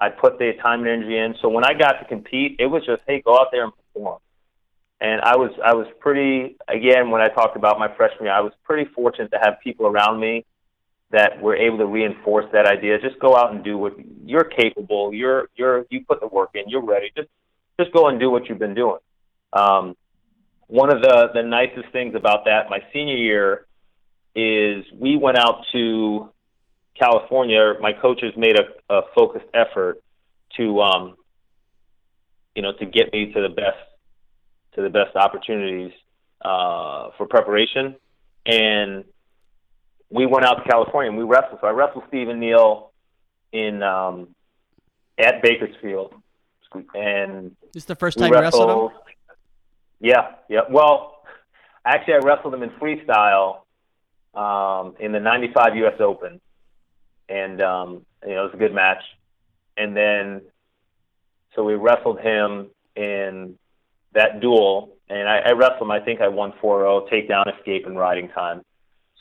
I put the time and energy in. So when I got to compete, it was just, hey, go out there and perform. And I was I was pretty again when I talked about my freshman year, I was pretty fortunate to have people around me that were able to reinforce that idea. Just go out and do what you're capable. You're you're you put the work in. You're ready. Just just go and do what you've been doing. Um, one of the the nicest things about that my senior year is we went out to California. My coaches made a, a focused effort to um, you know to get me to the best to the best opportunities uh, for preparation and we went out to California and we wrestled. So I wrestled Stephen Neal in um, at Bakersfield, and This is the first time you wrestled him? Yeah, yeah. Well, actually, I wrestled him in freestyle um, in the '95 U.S. Open, and um, you know it was a good match. And then, so we wrestled him in that duel, and I, I wrestled him. I think I won 4-0, takedown, escape, and riding time.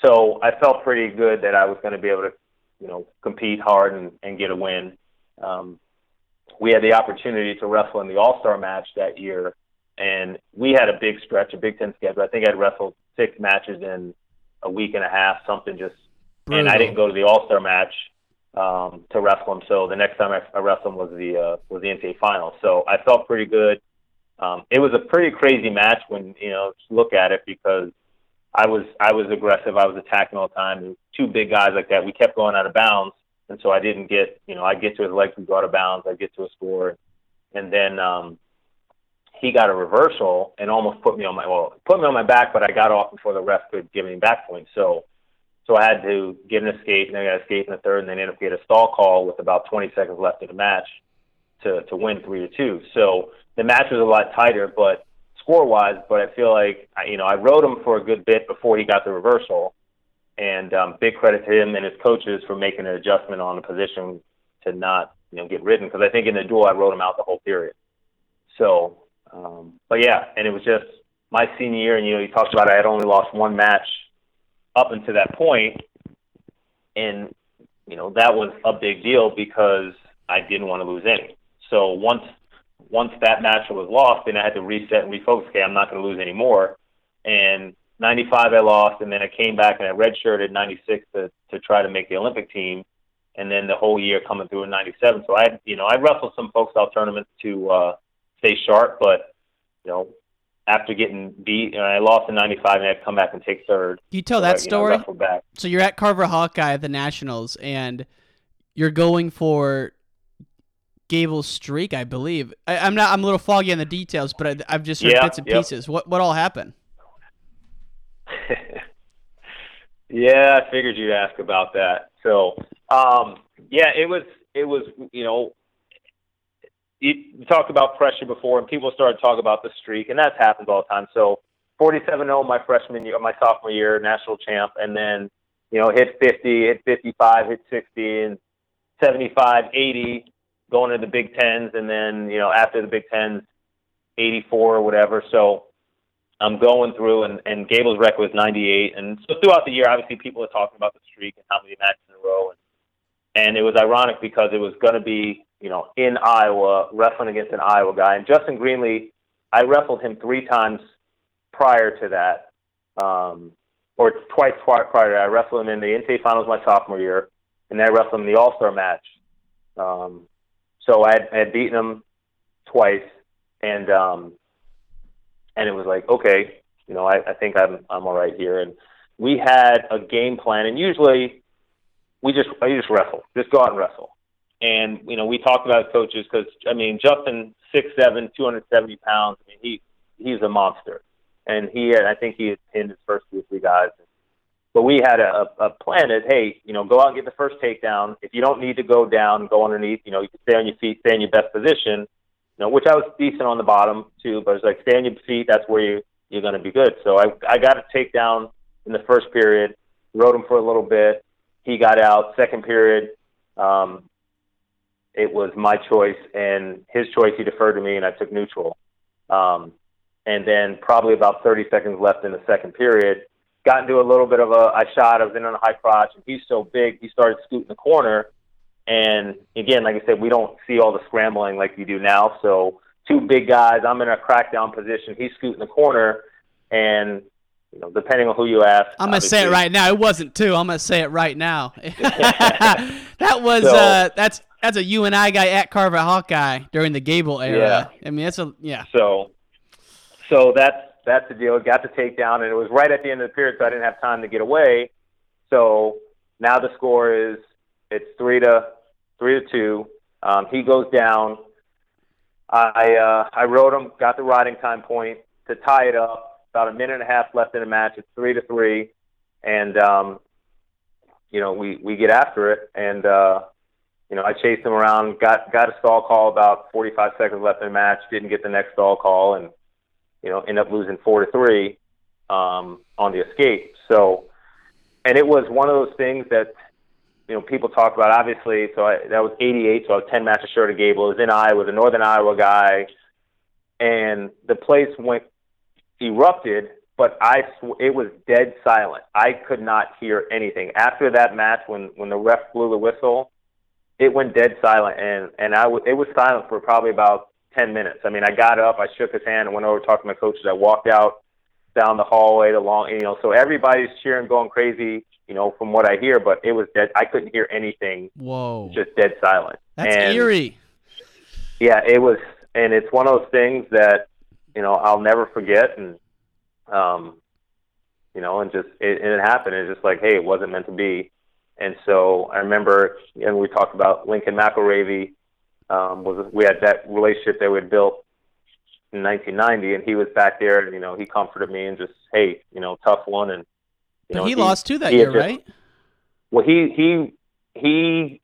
So I felt pretty good that I was going to be able to, you know, compete hard and, and get a win. Um, we had the opportunity to wrestle in the All Star match that year, and we had a big stretch, a Big Ten schedule. I think I'd wrestled six matches in a week and a half, something just. And I didn't go to the All Star match um, to wrestle him. So the next time I, I wrestled him was the uh, was the NCAA final. So I felt pretty good. Um, it was a pretty crazy match when you know look at it because I was I was aggressive. I was attacking all the time. And two big guys like that, we kept going out of bounds, and so I didn't get you know I get to his legs, we go out of bounds, I get to a score, and then um, he got a reversal and almost put me on my well put me on my back, but I got off before the ref could give me back points. So so I had to get an escape, and then I got an escape in the third, and then ended up getting a stall call with about 20 seconds left of the match to to win three to two. So the match was a lot tighter, but score wise, but I feel like you know I rode him for a good bit before he got the reversal, and um, big credit to him and his coaches for making an adjustment on the position to not you know get ridden because I think in the duel I rode him out the whole period. So, um, but yeah, and it was just my senior year, and you know you talked about I had only lost one match up until that point, and you know that was a big deal because I didn't want to lose any. So once once that match was lost, then I had to reset and refocus. Okay, I'm not going to lose anymore. And 95 I lost, and then I came back and I redshirted 96 to to try to make the Olympic team, and then the whole year coming through in 97. So I, you know, I wrestled some folks out tournaments to uh, stay sharp, but you know, after getting beat, and I lost in 95, and I had to come back and take third. Can you tell So, that you know, story? back. So you're at Carver Hawkeye at the Nationals, and you're going for Gable's streak, I believe. I, I'm not. I'm a little foggy on the details, but I, I've just heard Yeah, bits and yep. pieces. What what all happened? [LAUGHS] Yeah, I figured you'd ask about that. So, um, yeah, it was it was you know, you talked about pressure before, and people started talking about the streak, and that's happens all the time. So, 47-0 my freshman year, my sophomore year, national champ, and then you know hit 50, hit 55, hit 60, and 75, 80, going to the Big Tens, and then you know after the Big Tens, 84 or whatever. So I'm going through, and and Gable's record was 98, and so throughout the year, obviously people are talking about the streak and how many matches in a row, and, and it was ironic because it was going to be you know in Iowa wrestling against an Iowa guy, and Justin Greenlee, I wrestled him three times prior to that. Um, or twice prior to that. I wrestled him in the NCAA finals my sophomore year, and then I wrestled him in the All Star match. Um, so I had, I had beaten him twice, and um, and it was like, okay, you know, I, I think I'm I'm all right here. And we had a game plan, and usually we just I just wrestle, just go out and wrestle. And you know, we talked about coaches because I mean, Justin six seven, two hundred seventy pounds. I mean, he he's a monster, and he had I think he had pinned his first two or three guys. But we had a, a plan that hey, you know, go out and get the first takedown. If you don't need to go down, go underneath. You know, you can stay on your feet, stay in your best position You know, which I was decent on the bottom too, but it's like stay on your feet. That's where you you're going to be good. So I I got a takedown in the first period, rode him for a little bit. He got out. Second period, um, it was my choice and his choice. He deferred to me, and I took neutral. Um, and then probably about 30 seconds left in the second period, got into a little bit of a, a shot. I was in on a high crotch, and he's so big, he started scooting the corner and again, like I said, we don't see all the scrambling like you do now. So two big guys, I'm in a crackdown position. He's scooting the corner, and you know, depending on who you ask, I'm gonna say it right now. It wasn't two. I'm gonna say it right now. [LAUGHS] that was so, uh, that's that's a you and I guy at Carver Hawkeye during the Gable era. Yeah. I mean, it's a yeah. So, so that's that's the deal. Got the takedown, and it was right at the end of the period, so I didn't have time to get away. So now the score is it's three to three to two. Um, he goes down. I uh, I rode him, got the riding time point to tie it up. About a minute and a half left in the match. It's three to three, and um, you know we we get after it, and uh, you know I chased him around. Got got a stall call about 45 seconds left in the match. Didn't get the next stall call, and you know end up losing four to three um, on the escape. So, and it was one of those things that you know, people talk about obviously. So I, that was '88. So I was 10 matches short of Gable. It was in Iowa, the Northern Iowa guy, and the place went erupted. But I, sw- it was dead silent. I could not hear anything after that match. When when the ref blew the whistle, it went dead silent, and and I w- it was silent for probably about 10 minutes. I mean, I got up, I shook his hand, and went over to talk to my coaches. I walked out down the hallway, the long, you know, so everybody's cheering, going crazy you know, from what I hear, but it was dead. I couldn't hear anything. Whoa. Just dead silent. That's and, eerie. Yeah, it was, and it's one of those things that, you know, I'll never forget. And, um, you know, and just, it, and it happened. It's just like, hey, it wasn't meant to be. And so I remember, and we talked about Lincoln McIlravy, um, was, we had that relationship that we had built in 1990, and he was back there, and, you know, he comforted me and just, hey, you know, tough one. And, but know, he, he, lost two that year, just, right? Well, he he he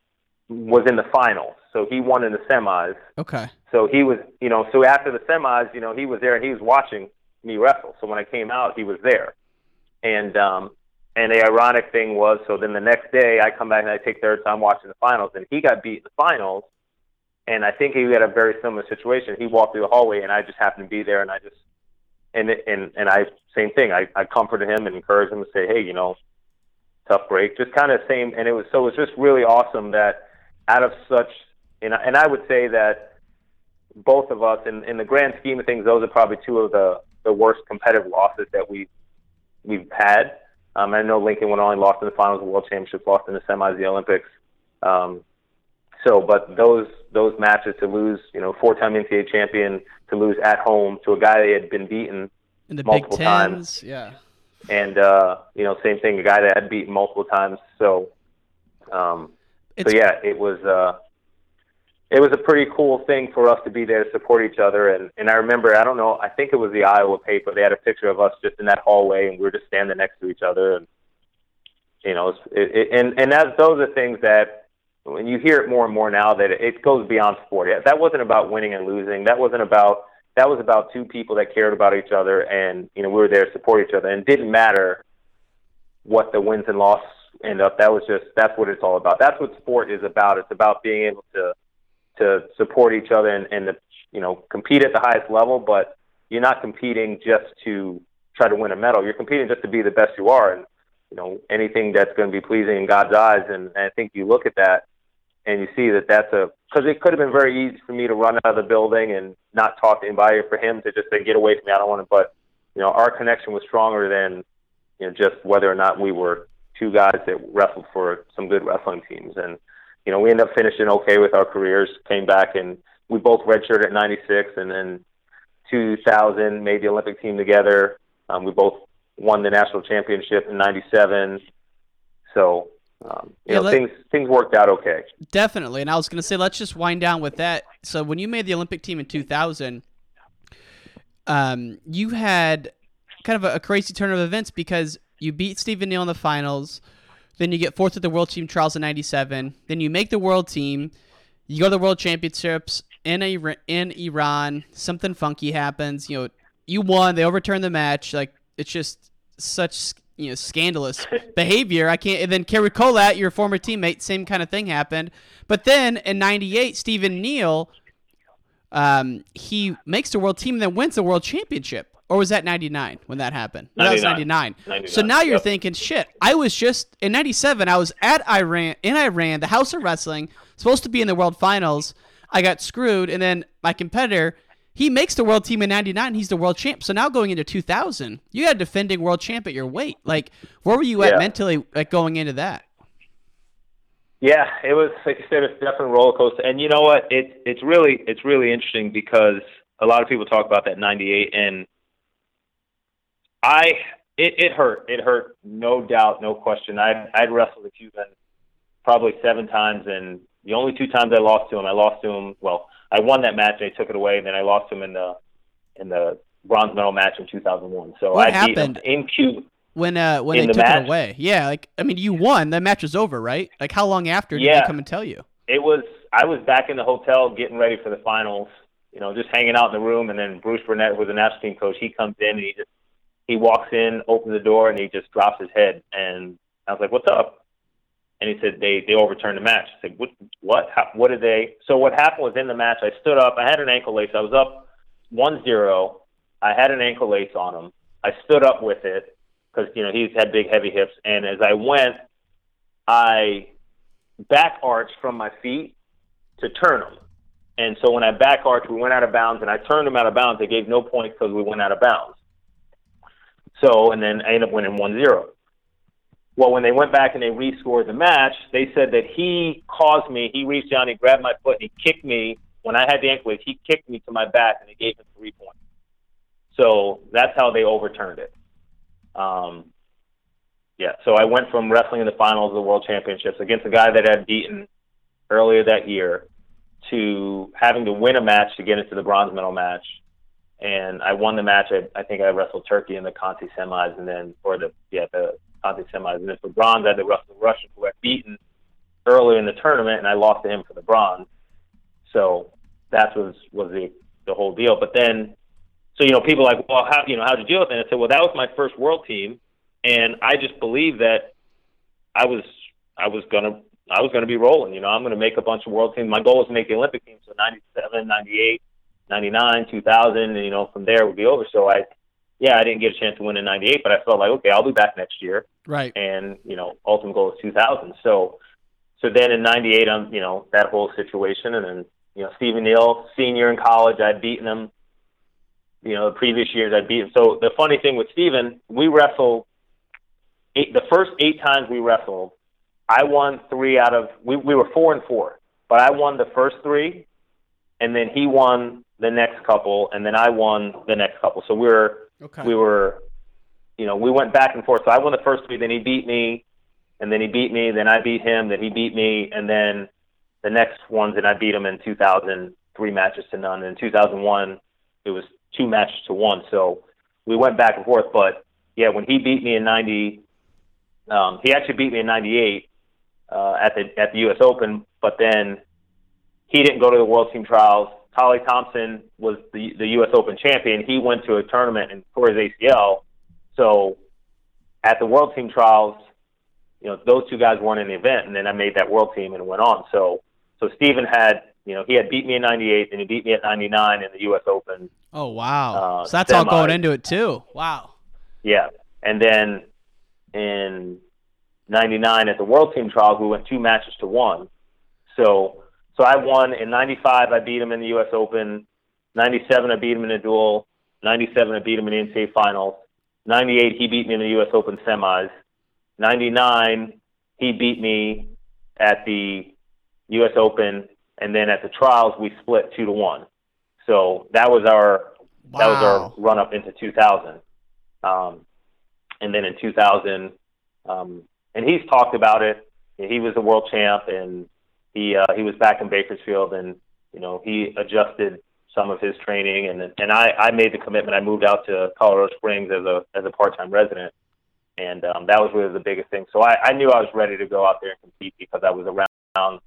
was in the finals, so he won in the semis. Okay. So he was, you know, so after the semis, you know, he was there and he was watching me wrestle. So when I came out, he was there, and um, and the ironic thing was, so then the next day I come back and I take third time watching the finals, and he got beat in the finals, and I think he had a very similar situation. He walked through the hallway, and I just happened to be there, and I just and and and I same thing. I, I comforted him and encouraged him to say, hey, you know, tough break, just kind of same. And it was so it was just really awesome that out of such, and and I would say that both of us, in in the grand scheme of things, those are probably two of the the worst competitive losses that we we've had. Um, I know Lincoln went only lost in the finals of the World Championships, lost in the semis of the Olympics. Um, so, but those those matches to lose, you know, four-time NCAA champion to lose at home to a guy that had been beaten in the multiple times, yeah, and uh, you know, same thing, a guy that had beaten multiple times. So, um, so yeah, it was uh, it was a pretty cool thing for us to be there to support each other. And and I remember, I don't know, I think it was the Iowa paper. They had a picture of us just in that hallway, and we were just standing next to each other, and you know, it, it, and and that's those are things that when you hear it more and more now that it goes beyond sport. That wasn't about winning and losing. That wasn't about that was about two people that cared about each other, and you know we were there to support each other, and it didn't matter what the wins and losses end up. That was just that's what it's all about. That's what sport is about. It's about being able to to support each other and, and to, you know compete at the highest level, but you're not competing just to try to win a medal. You're competing just to be the best you are, and you know anything that's going to be pleasing in God's eyes. And, and I think you look at that and you see that that's a because it could have been very easy for me to run out of the building and not talk to anybody, or for him to just say, "Get away from me, I don't want to." But you know, our connection was stronger than you know just whether or not we were two guys that wrestled for some good wrestling teams, and you know, we ended up finishing okay with our careers. Came back and we both redshirted at '96, and then 2000 made the Olympic team together. Um, we both won the national championship in '97. So um, you Yeah, know, let- things things worked out okay. Definitely. And I was going to say, let's just wind down with that. So when you made the Olympic team in 2000, um, you had kind of a, a crazy turn of events because you beat Stephen Neal in the finals. Then you get fourth at the World Team Trials in '97. Then you make the World Team. You go to the World Championships in Iran, in Iran. Something funky happens. You know, you won. They overturn the match. Like it's just such you know scandalous behavior. I can't. And then Cary Kolat, your former teammate, same kind of thing happened. But then in '98, Stephen Neal, um, he makes the World Team and then wins the World Championship. Or was that 99 when that happened? No, that was 99. 99. So now you're yep. thinking, shit, I was just in 97, I was at Iran in Iran, the House of Wrestling, supposed to be in the World Finals. I got screwed and then my competitor, he makes the world team in 99, he's the world champ. So now going into 2000, you had a defending world champ at your weight. Like where were you at mentally going into that? Yeah, it was like you said, it's definitely a roller coaster. And you know what? It's it's really it's really interesting because a lot of people talk about that '98, and I it, it hurt. It hurt, no doubt, no question. I I'd wrestled a Cuban probably seven times, and the only two times I lost to him, I lost to him. Well, I won that match, and they took it away, and then I lost him in the in the bronze medal match in 2001. So What I happened? in Cuba. When uh when In they the took match? it away. Yeah, like I mean you won. That match was over, right? Like how long after did Yeah. they come and tell you? it was I was back in the hotel getting ready for the finals, you know, just hanging out in the room and then Bruce Burnett who was the national team coach, he comes in and he just he walks in, opens the door and he just drops his head and I was like, What's up? And he said they they overturned the match. I said, What what How, what did they so what happened was in the match I stood up, I had an ankle lace, I was up one zero, I had an ankle lace on him. I stood up with it because you know he's had big heavy hips and as I went I back arched from my feet to turn him. And so when I back arched, we went out of bounds, and I turned him out of bounds. They gave no points because we went out of bounds. So, and then I ended up winning 1 0. Well, when they went back and they rescored the match, they said that he caused me, he reached down, he grabbed my foot, and he kicked me. When I had the ankle lace, he kicked me to my back, and they gave him three points. So that's how they overturned it. Um, yeah, so I went from wrestling in the finals of the World Championships against a guy that I'd beaten earlier that year to having to win a match to get into the bronze medal match. And I won the match. I, I think I wrestled Turkey in the consi semis, and then or the yeah the consi semis, and then for bronze I had to the Russian who I'd beaten earlier in the tournament, and I lost to him for the bronze. So that was was the the whole deal. But then, so you know, people are like, well, how you know how'd you deal with it? And I said, well, that was my first world team, and I just believed that I was I was gonna I was gonna be rolling. You know, I'm gonna make a bunch of world teams. My goal was to make the Olympic team, so 97, 98, 99, 2000, and you know from there would be over. So I, yeah, I didn't get a chance to win in 98, but I felt like okay, I'll be back next year. Right. and you know ultimate goal is 2000 so so then in 98 i'm you know that whole situation. And then you know stephen neal senior in college i'd beaten him. You know the previous years i'd beaten so the funny thing with stephen we wrestled eight the first eight times we wrestled i won three out of we, we were four and four but i won the first three and then he won the next couple and then i won the next couple. So we were Okay. we were you know, we went back and forth. So I won the first three, then he beat me, and then he beat me, then I beat him, then he beat me, and then the next ones, and I beat him in 2000, three matches to none. And in 2001, it was two matches to one. So we went back and forth. But yeah, when he beat me in 90, um, he actually beat me in 98 uh, at the at the U.S. Open, but then he didn't go to the World Team Trials. Tolly Thompson was the the U.S. Open champion. He went to a tournament and tore his ACL. So at the World Team Trials, you know, those two guys weren't in the event, and then I made that World Team and went on. So so Stephen had you know he had beat me in '98, and he beat me at '99 in the U.S. Open. Oh wow! Uh, so that's all going into it too. Wow. Yeah, and then in '99 at the World Team Trials, we went two matches to one. So so I won in '95. I beat him in the U.S. Open. '97 I beat him in a duel. '97 I beat him in the NCAA finals. '98 he beat me in the U.S. Open semis. '99 he beat me at the U.S. Open, and then at the trials we split two to one. So that was our that was our run up into 2000. Um, and then in 2000, um, and he's talked about it. He was the world champ, and he uh, he was back in Bakersfield, and you know he adjusted some of his training, and and I, I made the commitment. I moved out to Colorado Springs as a as a part time resident, and um, that was really the biggest thing. So I, I knew I was ready to go out there and compete because I was around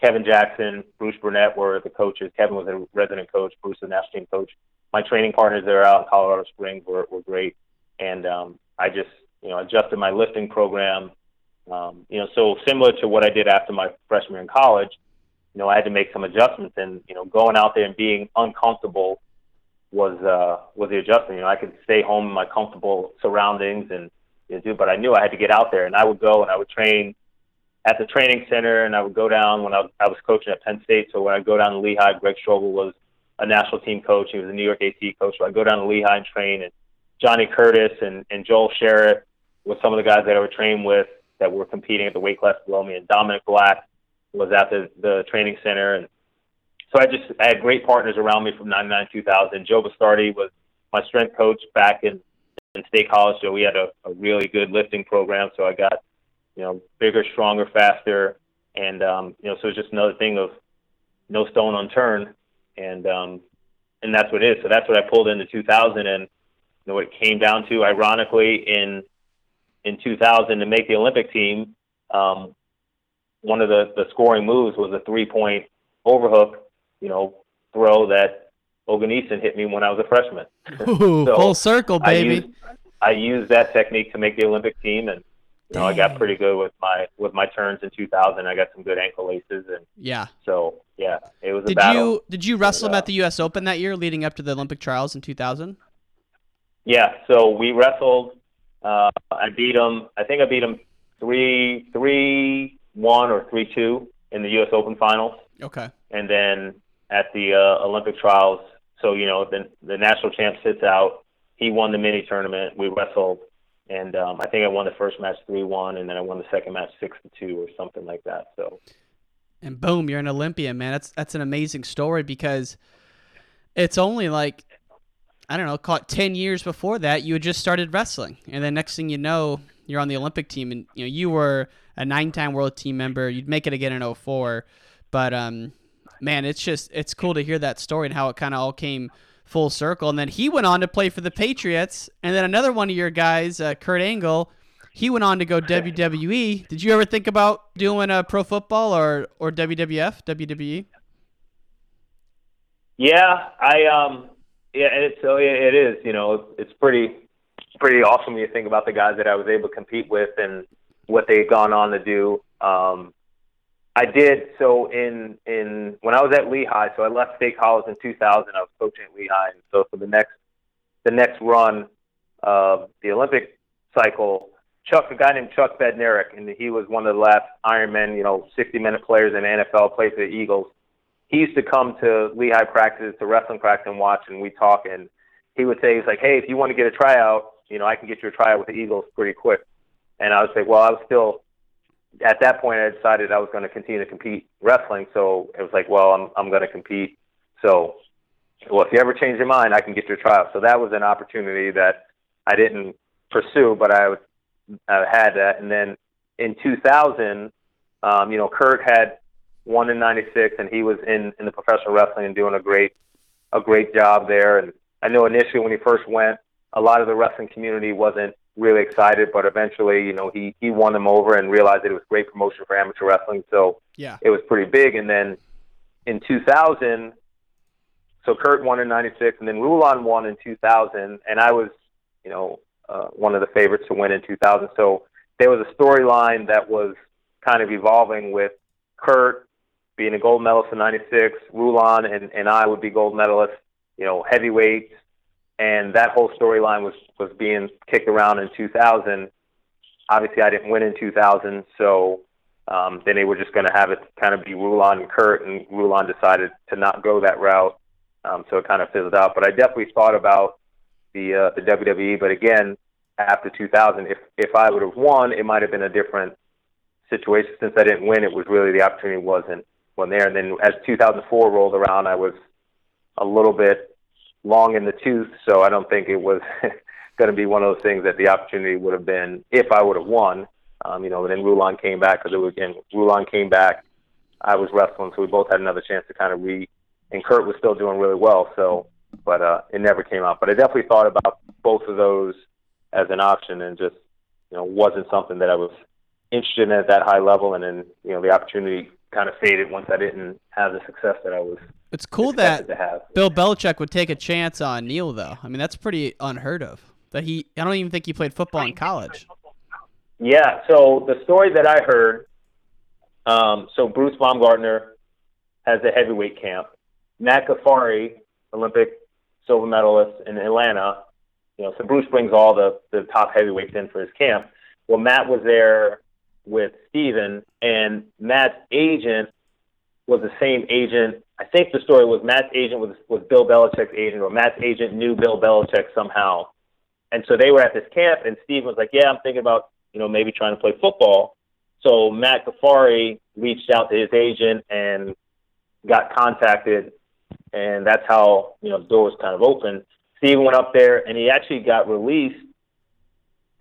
Kevin Jackson, Bruce Burnett were the coaches. Kevin was a resident coach. Bruce a national team coach. My training partners there out in Colorado Springs were, were great, and um, I just you know adjusted my lifting program. Um, you know, so similar to what I did after my freshman year in college, you know, I had to make some adjustments, and you know, going out there and being uncomfortable was uh, was the adjustment. You know, I could stay home in my comfortable surroundings and you know, do, but I knew I had to get out there, and I would go and I would train at the training center, and I would go down when I was, I was coaching at Penn State. So when I go down to Lehigh, Greg Strobel was a national team coach. He was a New York AC coach. So I go down to Lehigh and train, and Johnny Curtis and, and Joel Sherritt were some of the guys that I would train with that were competing at the weight class below me, and Dominic Black was at the, the training center, and so I just I had great partners around me from '99 2000. Joe Bastardi was my strength coach back in in State College, so we had a, a really good lifting program. So I got you know bigger, stronger, faster, and um, you know so it's just another thing of no stone unturned, and um, and that's what it is. So that's what I pulled into 2000, and you know what it came down to, ironically, in in 2000 to make the Olympic team. Um, one of the, the scoring moves was a three point overhook, you know, throw that Oganeson hit me when I was a freshman. Ooh, [LAUGHS] So, full circle, I baby. used, I used that technique to make the Olympic team, and you know I got pretty good with my with my turns in 2000. I got some good ankle laces, and yeah. so yeah, it was a Did you did you wrestle him uh, at the U.S. Open that year, leading up to the Olympic trials in 2000? Yeah, so we wrestled. Uh, I beat him. I think I beat him three three one or three two in the U.S. Open finals, Okay. and then at the uh, Olympic trials. So you know, the the national champ sits out. He won the mini tournament. We wrestled, and um, I think I won the first match three one, and then I won the second match six to two or something like that. So And boom, you're an Olympian, man. That's that's an amazing story because it's only like I don't know, call it ten years before that, you had just started wrestling, and then next thing you know, you're on the Olympic team, and you know you were a nine-time world team member. You'd make it again in 04. but um, man, it's just it's cool to hear that story and how it kind of all came full circle. And then he went on to play for the Patriots, and then another one of your guys, uh, Kurt Angle. He went on to go WWE. Did you ever think about doing a pro football or or WWF, WWE? Yeah, I um yeah, and so it is. You know, it's pretty pretty awesome you think about the guys that I was able to compete with and what they've gone on to do. Um, I did so in in when I was at Lehigh. So I left State College in 2000. I was coaching at Lehigh, and so for the next the next run of the Olympic cycle, Chuck, a guy named Chuck Bednarik, and he was one of the last Ironman, you know, 60 minute players in NFL, played for the Eagles he used to come to Lehigh practice, to wrestling practice, and watch, and we talk. And he would say, "He's like, hey, if you want to get a tryout, you know, I can get you a tryout with the Eagles pretty quick." And I would say, "Well, I was still at that point. I decided I was going to continue to compete wrestling, so it was like, well, I'm I'm going to compete. So, well, if you ever change your mind, I can get you a tryout." So that was an opportunity that I didn't pursue, but I uh, had that. And then in 2000, um, you know, Kurt had won in '96, and he was in in the professional wrestling and doing a great a great job there. And I know initially when he first went, a lot of the wrestling community wasn't really excited, but eventually, you know, he he won them over and realized that it was great promotion for amateur wrestling. So Yeah. it was pretty big. And then in 2000, so Kurt won in '96, and then Rulon won in 2000, and I was, you know, uh, one of the favorites to win in 2000. So there was a storyline that was kind of evolving with Kurt being a gold medalist in '96, Rulon and, and I would be gold medalists, you know, heavyweights, and that whole storyline was was being kicked around in 2000. Obviously, I didn't win in 2000, so um, then they were just going to have it kind of be Rulon and Kurt, and Rulon decided to not go that route, um, so it kind of fizzled out. But I definitely thought about the uh, the WWE, but again, after 2000, if if I would have won, it might have been a different situation. Since I didn't win, it was really the opportunity wasn't wasn't there. And then as 2004 rolled around, I was a little bit long in the tooth, so I don't think it was [LAUGHS] going to be one of those things that the opportunity would have been if I would have won. Um, you know, and then Rulon came back because it was again Rulon came back. I was wrestling, so we both had another chance to kind of re. And Kurt was still doing really well, so but uh, it never came out. But I definitely thought about both of those as an option, and just you know wasn't something that I was interested in at that high level. And then you know the opportunity kind of faded once I didn't have the success that I was. It's cool that Bill Belichick would take a chance on Neil, though. I mean, that's pretty unheard of. That he, I don't even think he played football in college. Yeah. So the story that I heard, um, so Bruce Baumgartner has a heavyweight camp. Matt Ghaffari, Olympic silver medalist in Atlanta. You know, so Bruce brings all the the top heavyweights in for his camp. Well, Matt was there with Stephen, and Matt's agent was the same agent. I think the story was Matt's agent was was Bill Belichick's agent, or Matt's agent knew Bill Belichick somehow. And so they were at this camp, and Steve was like, "Yeah, I'm thinking about you know maybe trying to play football." So Matt Ghaffari reached out to his agent and got contacted, and that's how you know the door was kind of open. Stephen went up there, and he actually got released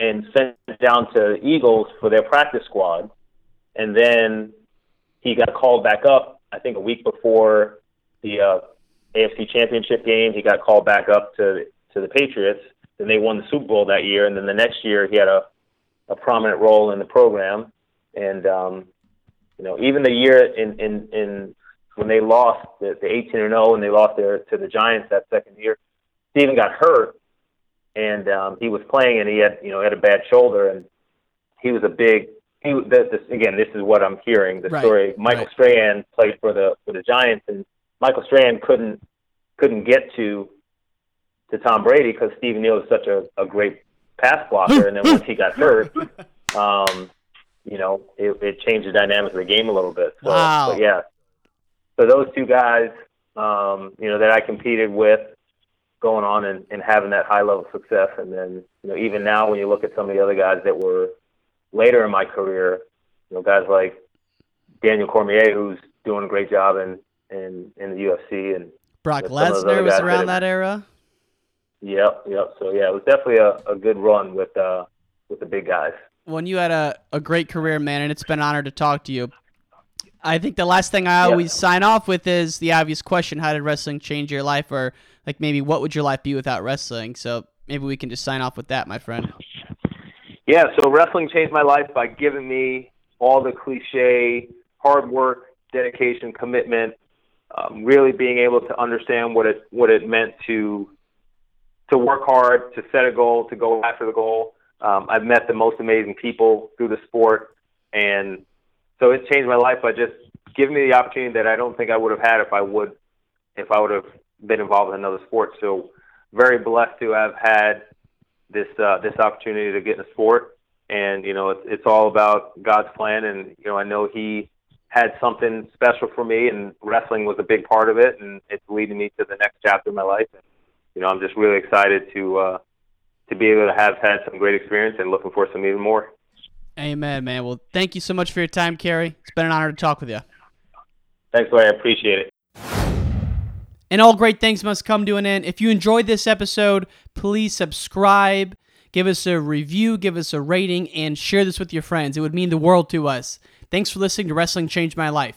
and sent down to Eagles for their practice squad, and then he got called back up. I think a week before the uh, AFC Championship game, he got called back up to to the Patriots. Then they won the Super Bowl that year, and then the next year he had a a prominent role in the program. And um, you know, even the year in in in when they lost the, the 18 and 0 and they lost their to the Giants that second year, Stephen got hurt and um, he was playing, and he had you know had a bad shoulder, and he was a big. He this, this again. This is what I'm hearing. The Right, story. Michael right. Strahan played for the for the Giants, and Michael Strahan couldn't couldn't get to to Tom Brady because Steve Neal is such a, a great pass blocker, and then once he got hurt, [LAUGHS] um, you know, it, it changed the dynamics of the game a little bit. So, Wow. yeah. So those two guys, um, you know, that I competed with, going on and, and having that high level success. And then, you know, even now when you look at some of the other guys that were later in my career, you know, guys like Daniel Cormier, who's doing a great job in, in, in the UFC and Brock you know, some of those other Lesnar was around have- that era. Yep, yep. So yeah, it was definitely a, a good run with uh with the big guys. When you had a, a great career, man, and it's been an honor to talk to you. I think the last thing I always sign off with is the obvious question: How did wrestling change your life, or like maybe what would your life be without wrestling? So maybe we can just sign off with that, my friend. Yeah, so wrestling changed my life by giving me all the cliche hard work, dedication, commitment, um, really being able to understand what it what it meant to to work hard, to set a goal, to go after the goal. Um, I've met the most amazing people through the sport, and so it changed my life by just giving me the opportunity that I don't think I would have had if I would if I would have been involved in another sport. So very blessed to have had this uh, this opportunity to get in a sport, and you know it's it's all about God's plan, and you know I know He had something special for me, and wrestling was a big part of it, and it's leading me to the next chapter of my life. And you know I'm just really excited to uh, to be able to have had some great experience, and looking for some even more. Amen, man. Well, thank you so much for your time, Kerry. It's been an honor to talk with you. Thanks, Larry. I appreciate it. And all great things must come to an end. If you enjoyed this episode, please subscribe, give us a review, give us a rating, and share this with your friends. It would mean the world to us. Thanks for listening to Wrestling Changed My Life.